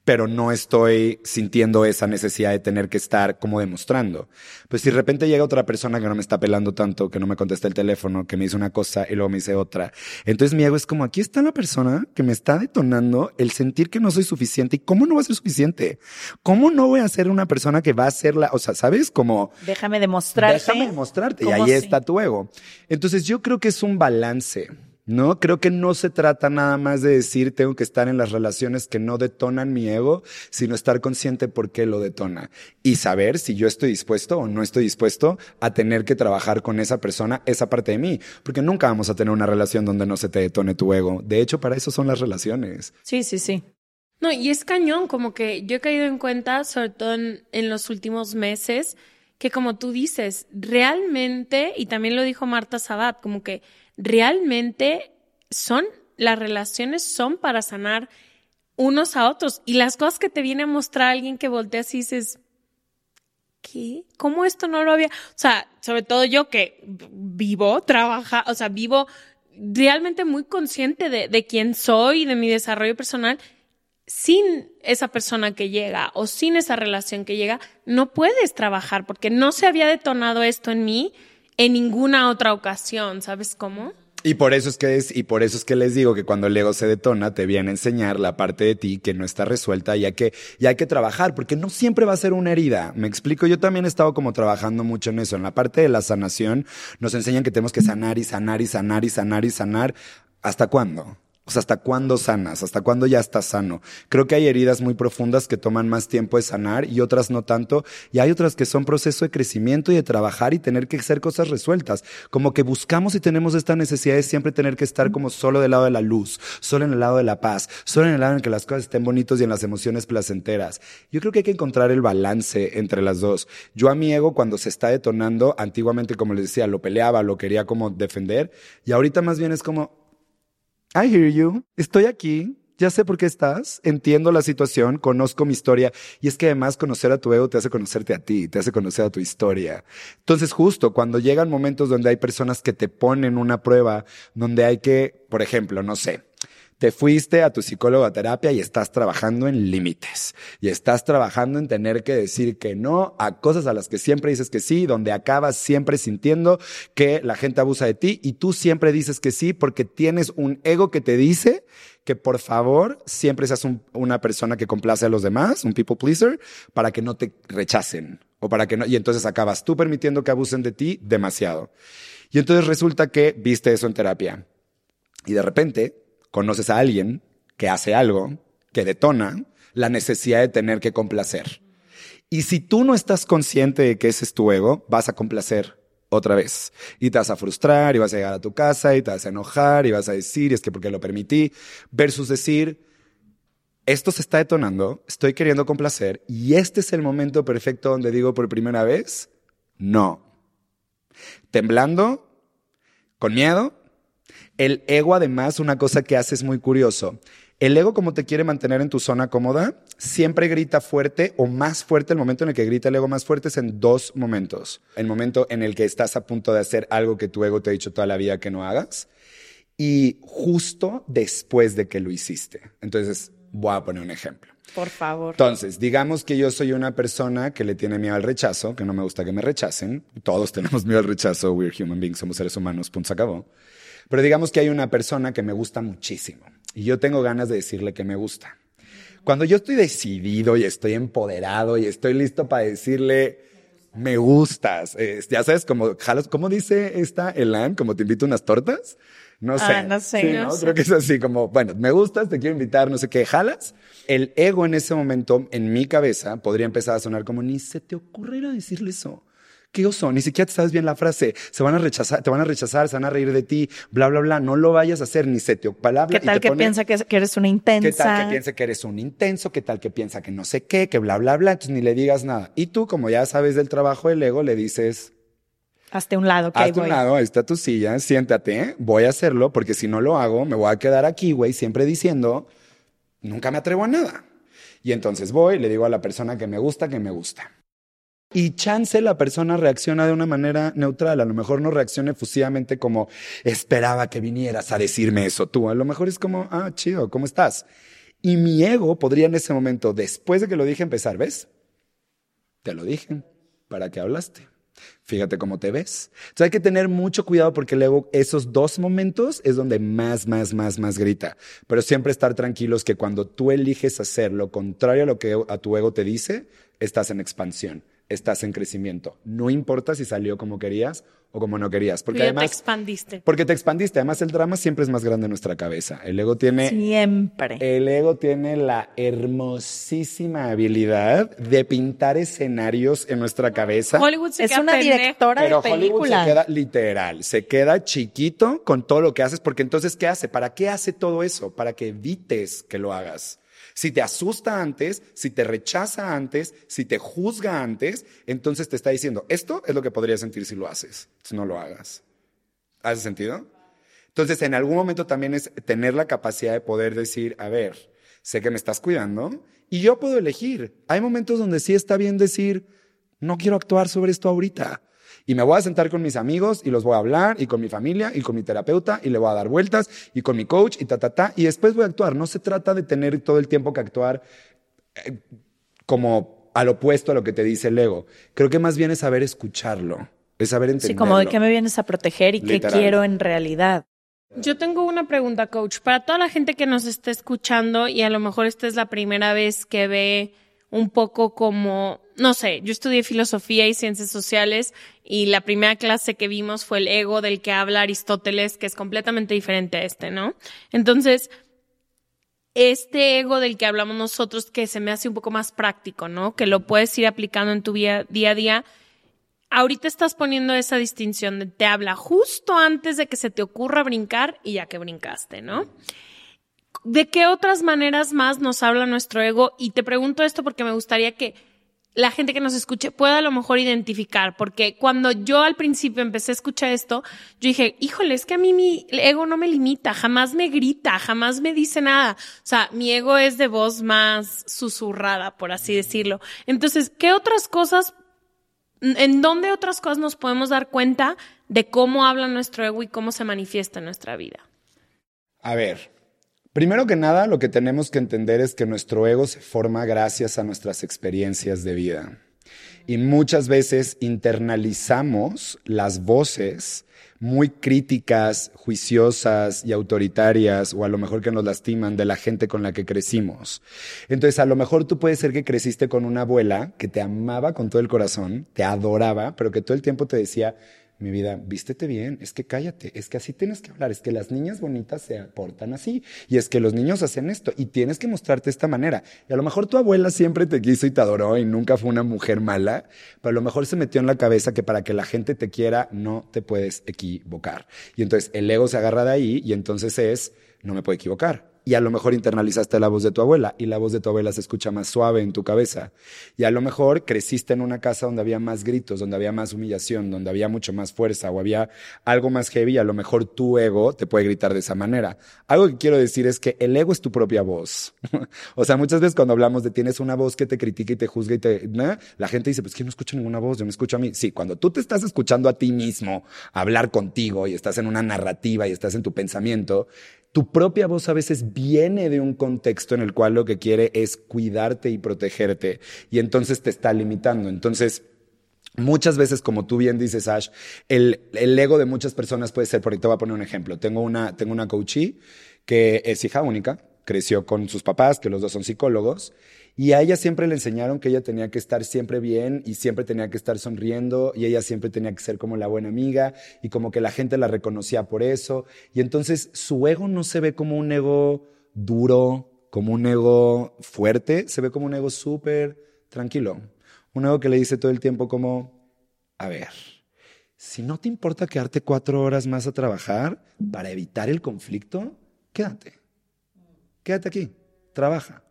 pero no estoy sintiendo esa necesidad de tener que estar como demostrando. Pues si de repente llega otra persona que no me está pelando tanto, que no me contesta el teléfono, que me dice una cosa y luego me dice otra, entonces mi ego es como, aquí está la persona que me está detonando el sentir que no soy suficiente y cómo no va a ser suficiente. ¿Cómo no voy a ser una persona que va a ser la, o sea, ¿sabes? Como... Déjame demostrarte. Déjame demostrarte y ahí está tu ego. Entonces yo creo que es un balance. ¿No? Creo que no se trata nada más de decir tengo que estar en las relaciones que no detonan mi ego, sino estar consciente por qué lo detona y saber si yo estoy dispuesto o no estoy dispuesto a tener que trabajar con esa persona, esa parte de mí, porque nunca vamos a tener una relación donde no se te detone tu ego. De hecho, para eso son las relaciones. Sí, sí, sí. No, y es cañón, como que yo he caído en cuenta, sobre todo en, en los últimos meses, que como tú dices, realmente, y también lo dijo Marta Sabat, como que realmente son, las relaciones son para sanar unos a otros. Y las cosas que te viene a mostrar alguien que volteas y dices, ¿qué? ¿Cómo esto no lo había? O sea, sobre todo yo que vivo, trabaja, o sea, vivo realmente muy consciente de, de quién soy, de mi desarrollo personal. Sin esa persona que llega o sin esa relación que llega, no puedes trabajar porque no se había detonado esto en mí en ninguna otra ocasión, ¿sabes cómo? Y por eso es que es, y por eso es que les digo que cuando el ego se detona, te viene a enseñar la parte de ti que no está resuelta y hay que, y hay que trabajar, porque no siempre va a ser una herida. Me explico, yo también he estado como trabajando mucho en eso. En la parte de la sanación, nos enseñan que tenemos que sanar y sanar y sanar y sanar y sanar. ¿Hasta cuándo? O sea, ¿hasta cuándo sanas? ¿Hasta cuándo ya estás sano? Creo que hay heridas muy profundas que toman más tiempo de sanar y otras no tanto. Y hay otras que son proceso de crecimiento y de trabajar y tener que hacer cosas resueltas. Como que buscamos y tenemos esta necesidad de siempre tener que estar como solo del lado de la luz, solo en el lado de la paz, solo en el lado en que las cosas estén bonitos y en las emociones placenteras. Yo creo que hay que encontrar el balance entre las dos. Yo a mi ego cuando se está detonando, antiguamente como les decía, lo peleaba, lo quería como defender y ahorita más bien es como, I hear you. Estoy aquí. Ya sé por qué estás, entiendo la situación, conozco mi historia y es que además conocer a tu ego te hace conocerte a ti, te hace conocer a tu historia. Entonces justo cuando llegan momentos donde hay personas que te ponen una prueba, donde hay que, por ejemplo, no sé, te fuiste a tu psicólogo a terapia y estás trabajando en límites. Y estás trabajando en tener que decir que no a cosas a las que siempre dices que sí, donde acabas siempre sintiendo que la gente abusa de ti y tú siempre dices que sí porque tienes un ego que te dice que por favor siempre seas una persona que complace a los demás, un people pleaser, para que no te rechacen o para que no, y entonces acabas tú permitiendo que abusen de ti demasiado. Y entonces resulta que viste eso en terapia y de repente conoces a alguien que hace algo, que detona, la necesidad de tener que complacer. Y si tú no estás consciente de que ese es tu ego, vas a complacer otra vez. Y te vas a frustrar y vas a llegar a tu casa y te vas a enojar y vas a decir, es que porque lo permití, versus decir, esto se está detonando, estoy queriendo complacer y este es el momento perfecto donde digo por primera vez, no. Temblando, con miedo. El ego además, una cosa que hace es muy curioso. El ego, como te quiere mantener en tu zona cómoda, siempre grita fuerte o más fuerte. El momento en el que grita el ego más fuerte es en dos momentos. El momento en el que estás a punto de hacer algo que tu ego te ha dicho toda la vida que no hagas y justo después de que lo hiciste. Entonces, voy a poner un ejemplo. Por favor. Entonces, digamos que yo soy una persona que le tiene miedo al rechazo, que no me gusta que me rechacen. Todos tenemos miedo al rechazo. We're human beings, somos seres humanos, punto, se acabó. Pero digamos que hay una persona que me gusta muchísimo y yo tengo ganas de decirle que me gusta. Cuando yo estoy decidido y estoy empoderado y estoy listo para decirle, me gustas, ya sabes, como, ¿cómo dice esta Elan? Como te invito unas tortas. No sé. Ah, no sé. ¿no? Creo que es así como, bueno, me gustas, te quiero invitar, no sé qué, jalas. El ego en ese momento, en mi cabeza, podría empezar a sonar como, ni se te ocurriera decirle eso. ¿Qué oso? Ni siquiera te sabes bien la frase. Se van a rechazar, te van a rechazar, se van a reír de ti, bla, bla, bla. No lo vayas a hacer, ni se te palabra. ¿Qué tal que piensa que, eres una intensa? ¿Qué tal que piensa que eres un intenso? ¿Qué tal que piensa que no sé qué? Que bla, bla, bla. Entonces ni le digas nada. Y tú, como ya sabes del trabajo del ego, le dices, Hazte un lado, que Hazte un lado, ahí está tu silla, siéntate, voy a hacerlo, porque si no lo hago, me voy a quedar aquí, güey, siempre diciendo, nunca me atrevo a nada. Y entonces voy, le digo a la persona que me gusta, que me gusta. Y chance la persona reacciona de una manera neutral, a lo mejor no reacciona efusivamente como esperaba que vinieras a decirme eso tú, a lo mejor es como, ah, chido, ¿cómo estás? Y mi ego podría en ese momento, después de que lo dije, empezar, ¿ves? Te lo dije, ¿para qué hablaste? Fíjate cómo te ves. Entonces hay que tener mucho cuidado porque luego esos dos momentos es donde más, más, más, más grita. Pero siempre estar tranquilos que cuando tú eliges hacer lo contrario a lo que a tu ego te dice, estás en expansión estás en crecimiento. No importa si salió como querías o como no querías. Porque además. te expandiste. Porque te expandiste. Además, el drama siempre es más grande en nuestra cabeza. El ego tiene. Siempre. El ego tiene la hermosísima habilidad de pintar escenarios en nuestra cabeza. Hollywood se es una directora Pero de Hollywood película. se queda literal, se queda chiquito con todo lo que haces, porque entonces, ¿qué hace? ¿Para qué hace todo eso? Para que evites que lo hagas. Si te asusta antes, si te rechaza antes, si te juzga antes, entonces te está diciendo, esto es lo que podrías sentir si lo haces. Si no lo hagas. ¿Hace sentido? Entonces, en algún momento también es tener la capacidad de poder decir, a ver, sé que me estás cuidando y yo puedo elegir. Hay momentos donde sí está bien decir, no quiero actuar sobre esto ahorita. Y me voy a sentar con mis amigos y los voy a hablar y con mi familia y con mi terapeuta y le voy a dar vueltas y con mi coach y ta, ta, ta. Y después voy a actuar. No se trata de tener todo el tiempo que actuar eh, como al opuesto a lo que te dice el ego. Creo que más bien es saber escucharlo, es saber entenderlo. Sí, como de qué me vienes a proteger y qué quiero en realidad. Yo tengo una pregunta, coach. Para toda la gente que nos está escuchando y a lo mejor esta es la primera vez que ve un poco como, no sé, yo estudié filosofía y ciencias sociales y la primera clase que vimos fue el ego del que habla Aristóteles, que es completamente diferente a este, ¿no? Entonces, este ego del que hablamos nosotros, que se me hace un poco más práctico, ¿no? Que lo puedes ir aplicando en tu día, día a día. Ahorita estás poniendo esa distinción de te habla justo antes de que se te ocurra brincar y ya que brincaste, ¿no? ¿De qué otras maneras más nos habla nuestro ego? Y te pregunto esto porque me gustaría que la gente que nos escuche pueda a lo mejor identificar, porque cuando yo al principio empecé a escuchar esto, yo dije, híjole, es que a mí mi ego no me limita, jamás me grita, jamás me dice nada. O sea, mi ego es de voz más susurrada, por así decirlo. Entonces, ¿qué otras cosas, en dónde otras cosas nos podemos dar cuenta de cómo habla nuestro ego y cómo se manifiesta en nuestra vida? A ver, primero que nada, lo que tenemos que entender es que nuestro ego se forma gracias a nuestras experiencias de vida. Y muchas veces internalizamos las voces muy críticas, juiciosas y autoritarias, o a lo mejor que nos lastiman de la gente con la que crecimos. Entonces, a lo mejor tú puedes ser que creciste con una abuela que te amaba con todo el corazón, te adoraba, pero que todo el tiempo te decía, mi vida, vístete bien, es que cállate, es que así tienes que hablar, es que las niñas bonitas se portan así, y es que los niños hacen esto, y tienes que mostrarte esta manera. Y a lo mejor tu abuela siempre te quiso y te adoró y nunca fue una mujer mala, pero a lo mejor se metió en la cabeza que para que la gente te quiera no te puedes equivocar. Y entonces el ego se agarra de ahí y entonces es, no me puedo equivocar y a lo mejor internalizaste la voz de tu abuela y la voz de tu abuela se escucha más suave en tu cabeza. Y a lo mejor creciste en una casa donde había más gritos, donde había más humillación, donde había mucho más fuerza o había algo más heavy y a lo mejor tu ego te puede gritar de esa manera. Algo que quiero decir es que el ego es tu propia voz. o sea, muchas veces cuando hablamos de tienes una voz que te critica y te juzga y te... La gente dice, pues que no escucho ninguna voz, yo me escucho a mí. Sí, cuando tú te estás escuchando a ti mismo hablar contigo y estás en una narrativa y estás en tu pensamiento, tu propia voz a veces viene de un contexto en el cual lo que quiere es cuidarte y protegerte y entonces te está limitando. Entonces, Muchas veces, como tú bien dices, Ash, el, el, ego de muchas personas puede ser, porque te voy a poner un ejemplo. Tengo una, tengo una coachee que es hija única, creció con sus papás, que los dos son psicólogos, y a ella siempre le enseñaron que ella tenía que estar siempre bien y siempre tenía que estar sonriendo y ella siempre tenía que ser como la buena amiga y como que la gente la reconocía por eso. Y entonces su ego no se ve como un ego duro, como un ego fuerte, se ve como un ego súper tranquilo. Un ego que le dice todo el tiempo como, a ver, si no te importa quedarte cuatro horas más a trabajar para evitar el conflicto, quédate. Quédate aquí, trabaja.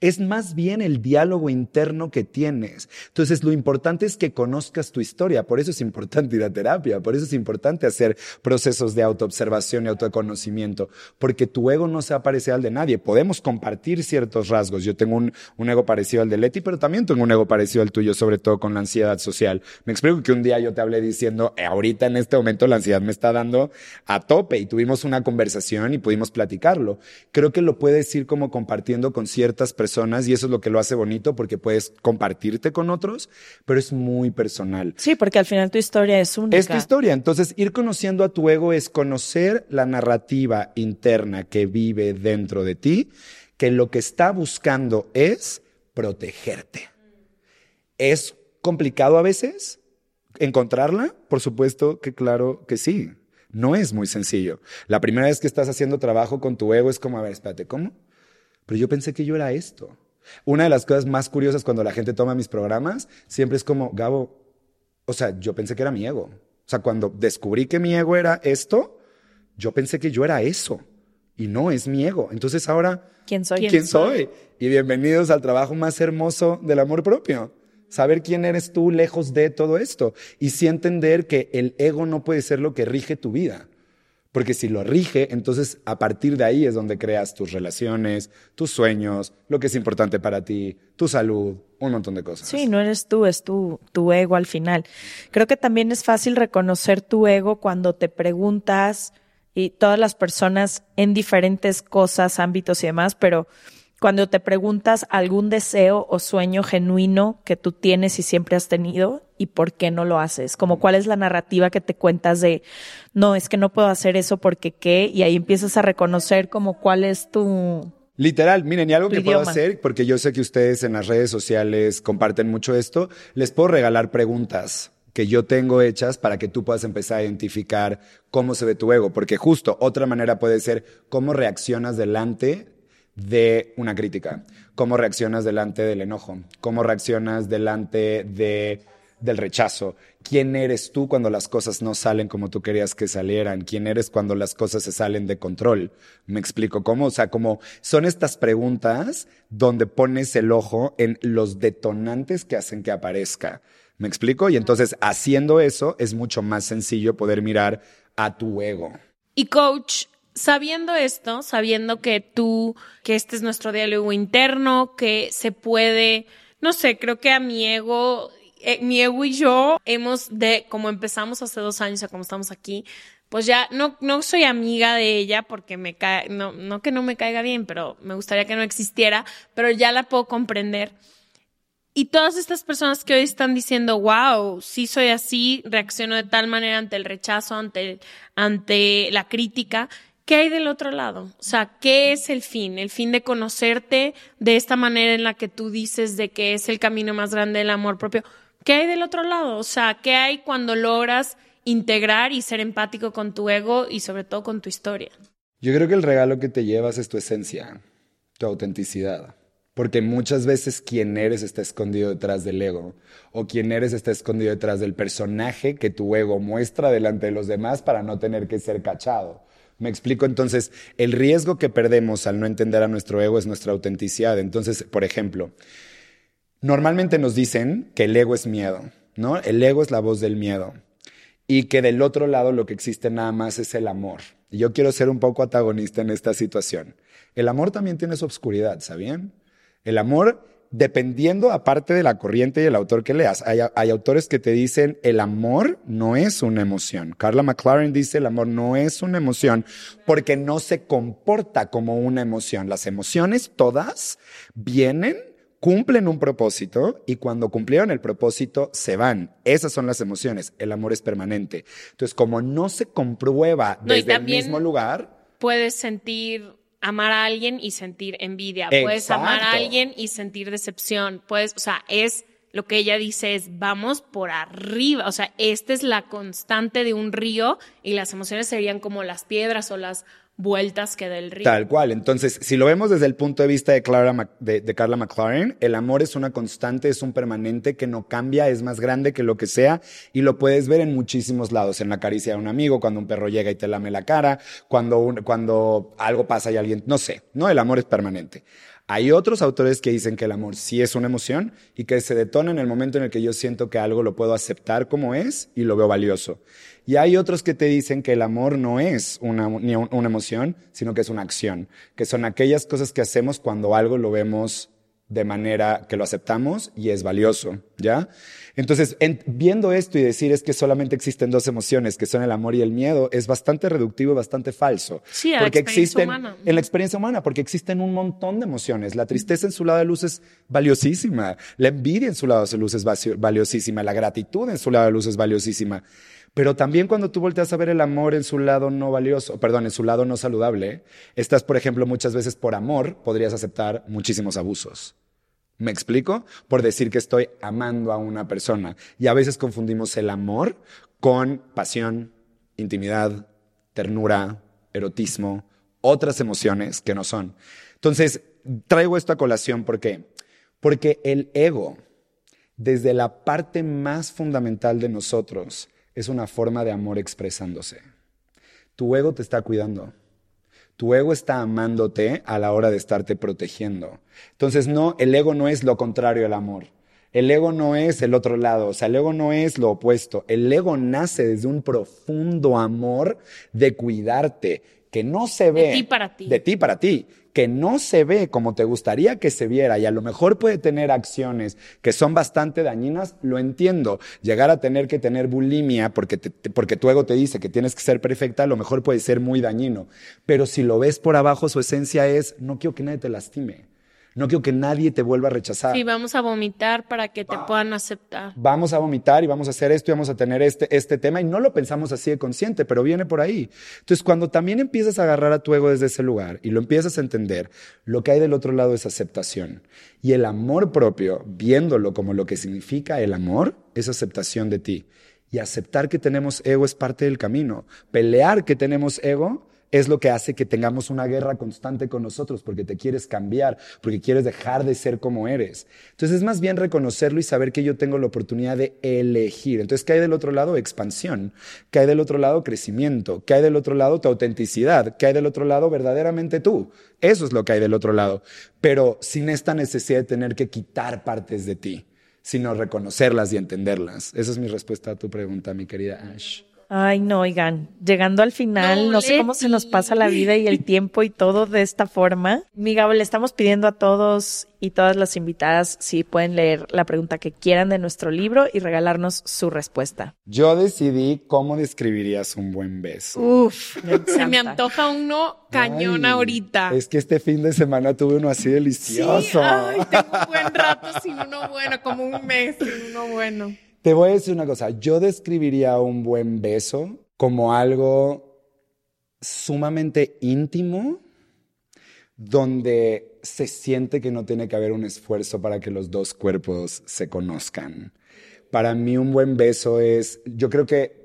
Es más bien el diálogo interno que tienes. Entonces, lo importante es que conozcas tu historia. Por eso es importante ir a terapia. Por eso es importante hacer procesos de autoobservación y autoconocimiento. Porque tu ego no se aparece al de nadie. Podemos compartir ciertos rasgos. Yo tengo un, ego parecido al de Leti, pero también tengo un ego parecido al tuyo, sobre todo con la ansiedad social. Me explico que un día yo te hablé diciendo, eh, ahorita en este momento la ansiedad me está dando a tope y tuvimos una conversación y pudimos platicarlo. Creo que lo puedes ir como compartiendo con ciertas personas y eso es lo que lo hace bonito porque puedes compartirte con otros, pero es muy personal. Sí, porque al final tu historia es única. Es tu historia. Entonces, ir conociendo a tu ego es conocer la narrativa interna que vive dentro de ti, que lo que está buscando es protegerte. ¿Es complicado a veces encontrarla? Por supuesto que claro que sí. No es muy sencillo. La primera vez que estás haciendo trabajo con tu ego es como, a ver, espérate, ¿cómo? Pero yo pensé que yo era esto. Una de las cosas más curiosas cuando la gente toma mis programas, siempre es como, Gabo, o sea, yo pensé que era mi ego. O sea, cuando descubrí que mi ego era esto, yo pensé que yo era eso. Y no es mi ego. Entonces ahora, ¿quién soy? ¿Quién, soy? Y bienvenidos al trabajo más hermoso del amor propio. Saber quién eres tú lejos de todo esto. Y sí entender que el ego no puede ser lo que rige tu vida. Porque si lo rige, entonces a partir de ahí es donde creas tus relaciones, tus sueños, lo que es importante para ti, tu salud, un montón de cosas. Sí, no eres tú, es tu, tu ego al final. Creo que también es fácil reconocer tu ego cuando te preguntas, y todas las personas en diferentes cosas, ámbitos y demás, pero cuando te preguntas algún deseo o sueño genuino que tú tienes y siempre has tenido y por qué no lo haces, como cuál es la narrativa que te cuentas de, no, es que no puedo hacer eso porque qué, y ahí empiezas a reconocer como cuál es tu... Literal, miren, y algo que puedo hacer, porque yo sé que ustedes en las redes sociales comparten mucho esto, les puedo regalar preguntas que yo tengo hechas para que tú puedas empezar a identificar cómo se ve tu ego, porque justo otra manera puede ser cómo reaccionas delante de una crítica, cómo reaccionas delante del enojo, cómo reaccionas delante de, del rechazo, quién eres tú cuando las cosas no salen como tú querías que salieran, quién eres cuando las cosas se salen de control. ¿Me explico cómo? O sea, como son estas preguntas donde pones el ojo en los detonantes que hacen que aparezca. ¿Me explico? Y entonces haciendo eso es mucho más sencillo poder mirar a tu ego. Y coach, sabiendo esto, sabiendo que tú, que este es nuestro diálogo interno, que se puede, no sé, creo que a mi ego, eh, mi ego y yo hemos de, como empezamos hace dos años a como estamos aquí, pues ya no, no soy amiga de ella porque me cae, no, no que no me caiga bien, pero me gustaría que no existiera, pero ya la puedo comprender. Y todas estas personas que hoy están diciendo, wow, sí soy así, reacciono de tal manera ante el rechazo, ante, ante la crítica, ¿qué hay del otro lado? O sea, ¿qué es el fin? El fin de conocerte de esta manera en la que tú dices de que es el camino más grande del amor propio. ¿Qué hay del otro lado? O sea, ¿qué hay cuando logras integrar y ser empático con tu ego y sobre todo con tu historia. Yo creo que el regalo que te llevas es tu esencia, tu autenticidad. Porque muchas veces quien eres está escondido detrás del ego o quien eres está escondido detrás del personaje que tu ego muestra delante de los demás para no tener que ser cachado. Me explico entonces, el riesgo que perdemos al no entender a nuestro ego es nuestra autenticidad. Entonces, por ejemplo, normalmente nos dicen que el ego es miedo, ¿no? El ego es la voz del miedo y que del otro lado lo que existe nada más es el amor. Y yo quiero ser un poco antagonista en esta situación. El amor también tiene su oscuridad, ¿sabían? El amor, dependiendo aparte de la corriente y el autor que leas, hay, hay, autores que te dicen el amor no es una emoción. Carla McLaren dice el amor no es una emoción porque no se comporta como una emoción. Las emociones todas vienen cumplen un propósito y cuando cumplieron el propósito se van. Esas son las emociones. El amor es permanente. Entonces, como no se comprueba desde el mismo lugar. Puedes sentir amar a alguien y sentir envidia. Puedes amar a alguien y sentir decepción. Puedes, o sea, es lo que ella dice es vamos por arriba. O sea, esta es la constante de un río y las emociones serían como las piedras o las vueltas que da el río. Tal cual. Entonces, si lo vemos desde el punto de vista de, Clara, de, de, Carla McLaren, el amor es una constante, es un permanente que no cambia, es más grande que lo que sea y lo puedes ver en muchísimos lados, en la caricia de un amigo, cuando un perro llega y te lame la cara, cuando, cuando algo pasa y alguien, no sé, no, el amor es permanente. Hay otros autores que dicen que el amor sí es una emoción y que se detona en el momento en el que yo siento que algo lo puedo aceptar como es y lo veo valioso. Y hay otros que te dicen que el amor no es una, una emoción, sino que es una acción, que son aquellas cosas que hacemos cuando algo lo vemos de manera que lo aceptamos y es valioso, ¿ya? Entonces, viendo esto y decir es que solamente existen dos emociones, que son el amor y el miedo, es bastante reductivo y bastante falso. Sí, porque la existen humana. en la experiencia humana, porque existen un montón de emociones. La tristeza en su lado de luz es valiosísima, la envidia en su lado de luz es valiosísima, la gratitud en su lado de luz es valiosísima. Pero también cuando tú volteas a ver el amor en su lado no valioso, perdón, en su lado no saludable, estás, por ejemplo, muchas veces por amor podrías aceptar muchísimos abusos. ¿Me explico? Por decir que estoy amando a una persona. Y a veces confundimos el amor con pasión, intimidad, ternura, erotismo, otras emociones que no son. Entonces, traigo esto a colación ¿por qué? Porque el ego, desde la parte más fundamental de nosotros, es una forma de amor expresándose. Tu ego te está cuidando. Tu ego está amándote a la hora de estarte protegiendo. Entonces, no, el ego no es lo contrario al amor. El ego no es el otro lado, o sea, el ego no es lo opuesto. El ego nace desde un profundo amor de cuidarte, que no se ve. De ti para ti. De ti para ti que no se ve como te gustaría que se viera y a lo mejor puede tener acciones que son bastante dañinas, lo entiendo. Llegar a tener que tener bulimia porque, porque tu ego te dice que tienes que ser perfecta, a lo mejor puede ser muy dañino. Pero si lo ves por abajo, su esencia es, no quiero que nadie te lastime. No quiero que nadie te vuelva a rechazar. Sí, vamos a vomitar para que te puedan aceptar. Vamos a vomitar y vamos a hacer esto y vamos a tener este, este tema y no lo pensamos así de consciente, pero viene por ahí. Entonces, cuando también empiezas a agarrar a tu ego desde ese lugar y lo empiezas a entender, lo que hay del otro lado es aceptación. Y el amor propio, viéndolo como lo que significa el amor, es aceptación de ti. Y aceptar que tenemos ego es parte del camino. Pelear que tenemos ego es lo que hace que tengamos una guerra constante con nosotros, porque te quieres cambiar, porque quieres dejar de ser como eres. Entonces es más bien reconocerlo y saber que yo tengo la oportunidad de elegir. Entonces, ¿qué hay del otro lado? Expansión. ¿Qué hay del otro lado? Crecimiento. ¿Qué hay del otro lado? Tu autenticidad. ¿Qué hay del otro lado? Verdaderamente tú. Eso es lo que hay del otro lado. Pero sin esta necesidad de tener que quitar partes de ti, sino reconocerlas y entenderlas. Esa es mi respuesta a tu pregunta, mi querida Ash. Ay, no, oigan, llegando al final, no, sé cómo se nos pasa la vida y el tiempo y todo de esta forma. Mi Gabo, le estamos pidiendo a todos y todas las invitadas si pueden leer la pregunta que quieran de nuestro libro y regalarnos su respuesta. Yo decidí cómo describirías un buen beso. Uf, se me antoja uno cañón ahorita. Es que este fin de semana tuve uno así delicioso. Sí, ay, tengo un buen rato sin uno bueno, como un mes sin uno bueno. Te voy a decir una cosa, yo describiría un buen beso como algo sumamente íntimo, donde se siente que no tiene que haber un esfuerzo para que los dos cuerpos se conozcan. Para mí un buen beso es, yo creo que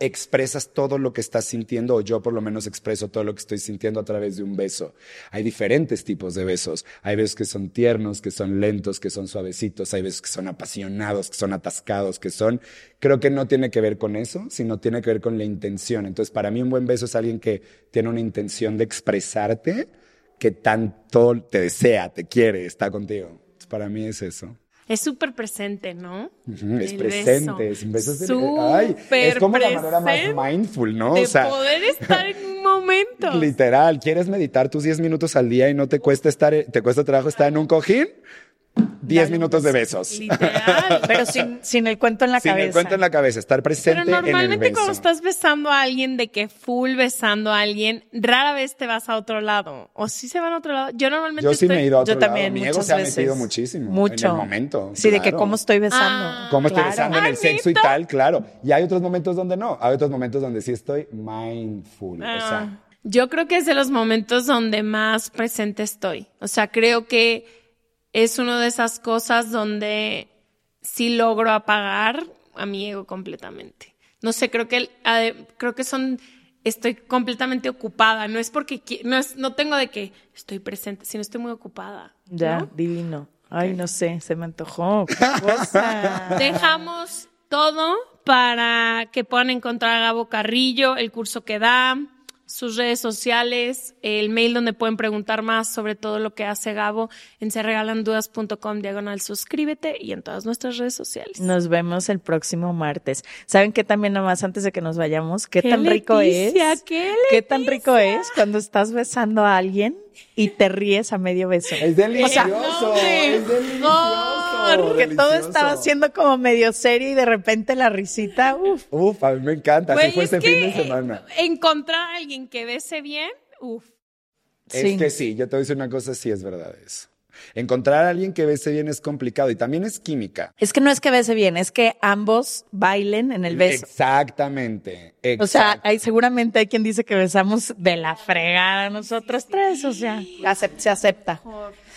expresas todo lo que estás sintiendo, o yo por lo menos expreso todo lo que estoy sintiendo a través de un beso. Hay diferentes tipos de besos. Hay besos que son tiernos, que son lentos, que son suavecitos, hay besos que son apasionados, que son atascados, que son... Creo que no tiene que ver con eso, sino tiene que ver con la intención. Entonces, para mí un buen beso es alguien que tiene una intención de expresarte, que tanto te desea, te quiere, está contigo. Para mí es eso. Es súper presente, ¿no? Es El presente, es un beso de- Súper ay, es como la manera más mindful, ¿no? De o sea, poder estar en un momento. literal, ¿quieres meditar tus 10 minutos al día y no te cuesta estar te cuesta trabajo estar en un cojín? 10 minutos de besos. Literal. Pero sin, sin el cuento en la Sin cabeza. el cuento en la cabeza, estar presente Pero en el normalmente beso. cuando estás besando a alguien, de que full besando a alguien, rara vez te vas a otro lado. O sí se van a otro lado. Yo normalmente Yo sí estoy... me he ido a otro Yo también. Mi ego se ha metido muchísimo. Mucho. En el momento. Sí, de que cómo estoy besando. Ah. ¿Cómo estoy Claro. besando en el Ah, sexo y tal? Claro. Y hay otros momentos donde no. Hay otros momentos donde sí estoy mindful. O Ah, sea, yo creo que es de los momentos donde más presente estoy. O sea, creo que es una de esas cosas donde sí logro apagar a mi ego completamente. No sé, creo que creo que son estoy completamente ocupada. No es porque no es no tengo de que estoy presente, sino estoy muy ocupada. Ya, ¿no? divino. Ay, no sé, se me antojó. Qué cosa. Dejamos todo para que puedan encontrar a Gabo Carrillo, el curso que da, sus redes sociales, el mail donde pueden preguntar más sobre todo lo que hace Gabo en serregalandudas.com diagonal suscríbete y en todas nuestras redes sociales. Nos vemos el próximo martes. ¿Saben qué también nomás antes de que nos vayamos? ¿Qué, ¡Qué tan rico es? qué tan rico es cuando estás besando a alguien y te ríes a medio beso? es delicioso. no, es mejor. Que todo estaba siendo como medio serio y de repente la risita, uf. Uf, a mí me encanta. Así fue es este fin de semana. eh, Encontrar a alguien que bese bien, uff. Es Sí. que sí, yo te voy a decir una cosa, sí es verdad eso. Encontrar a alguien que bese bien es complicado y también es química. Es que no es que bese bien, es que ambos bailen en el beso. Exactamente. O sea, hay, seguramente hay quien dice que besamos de la fregada nosotros tres, o sea, acep- se acepta.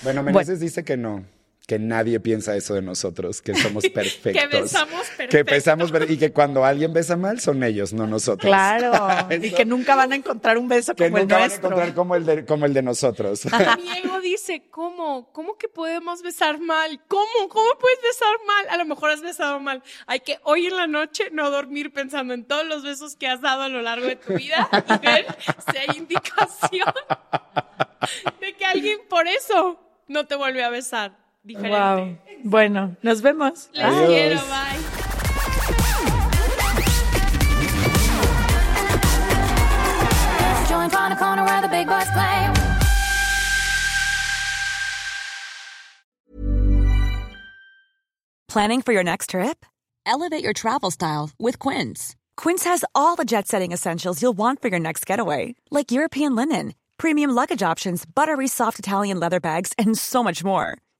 Bueno, Meneses dice que no, que nadie piensa eso de nosotros, que somos perfectos. Que besamos Que perfecto. besamos per- y que cuando alguien besa mal son ellos, no nosotros. Claro, y que nunca van a encontrar un beso que como el nunca van a nuestro. encontrar como el de, como el de nosotros. Mi ego dice, ¿cómo? ¿Cómo que podemos besar mal? ¿Cómo? ¿Cómo puedes besar mal? A lo mejor has besado mal. Hay que hoy en la noche no dormir pensando en todos los besos que has dado a lo largo de tu vida y ver si hay indicación de que alguien por eso no te vuelve a besar diferente. Wow. Bueno, nos vemos. Les Adiós. quiero, bye. Joint on a corner where the big boys play. Planning for your next trip? Elevate your travel style with Quince. Quince has all the jet setting essentials you'll want for your next getaway, like European linen, premium luggage options, buttery soft Italian leather bags, and so much more.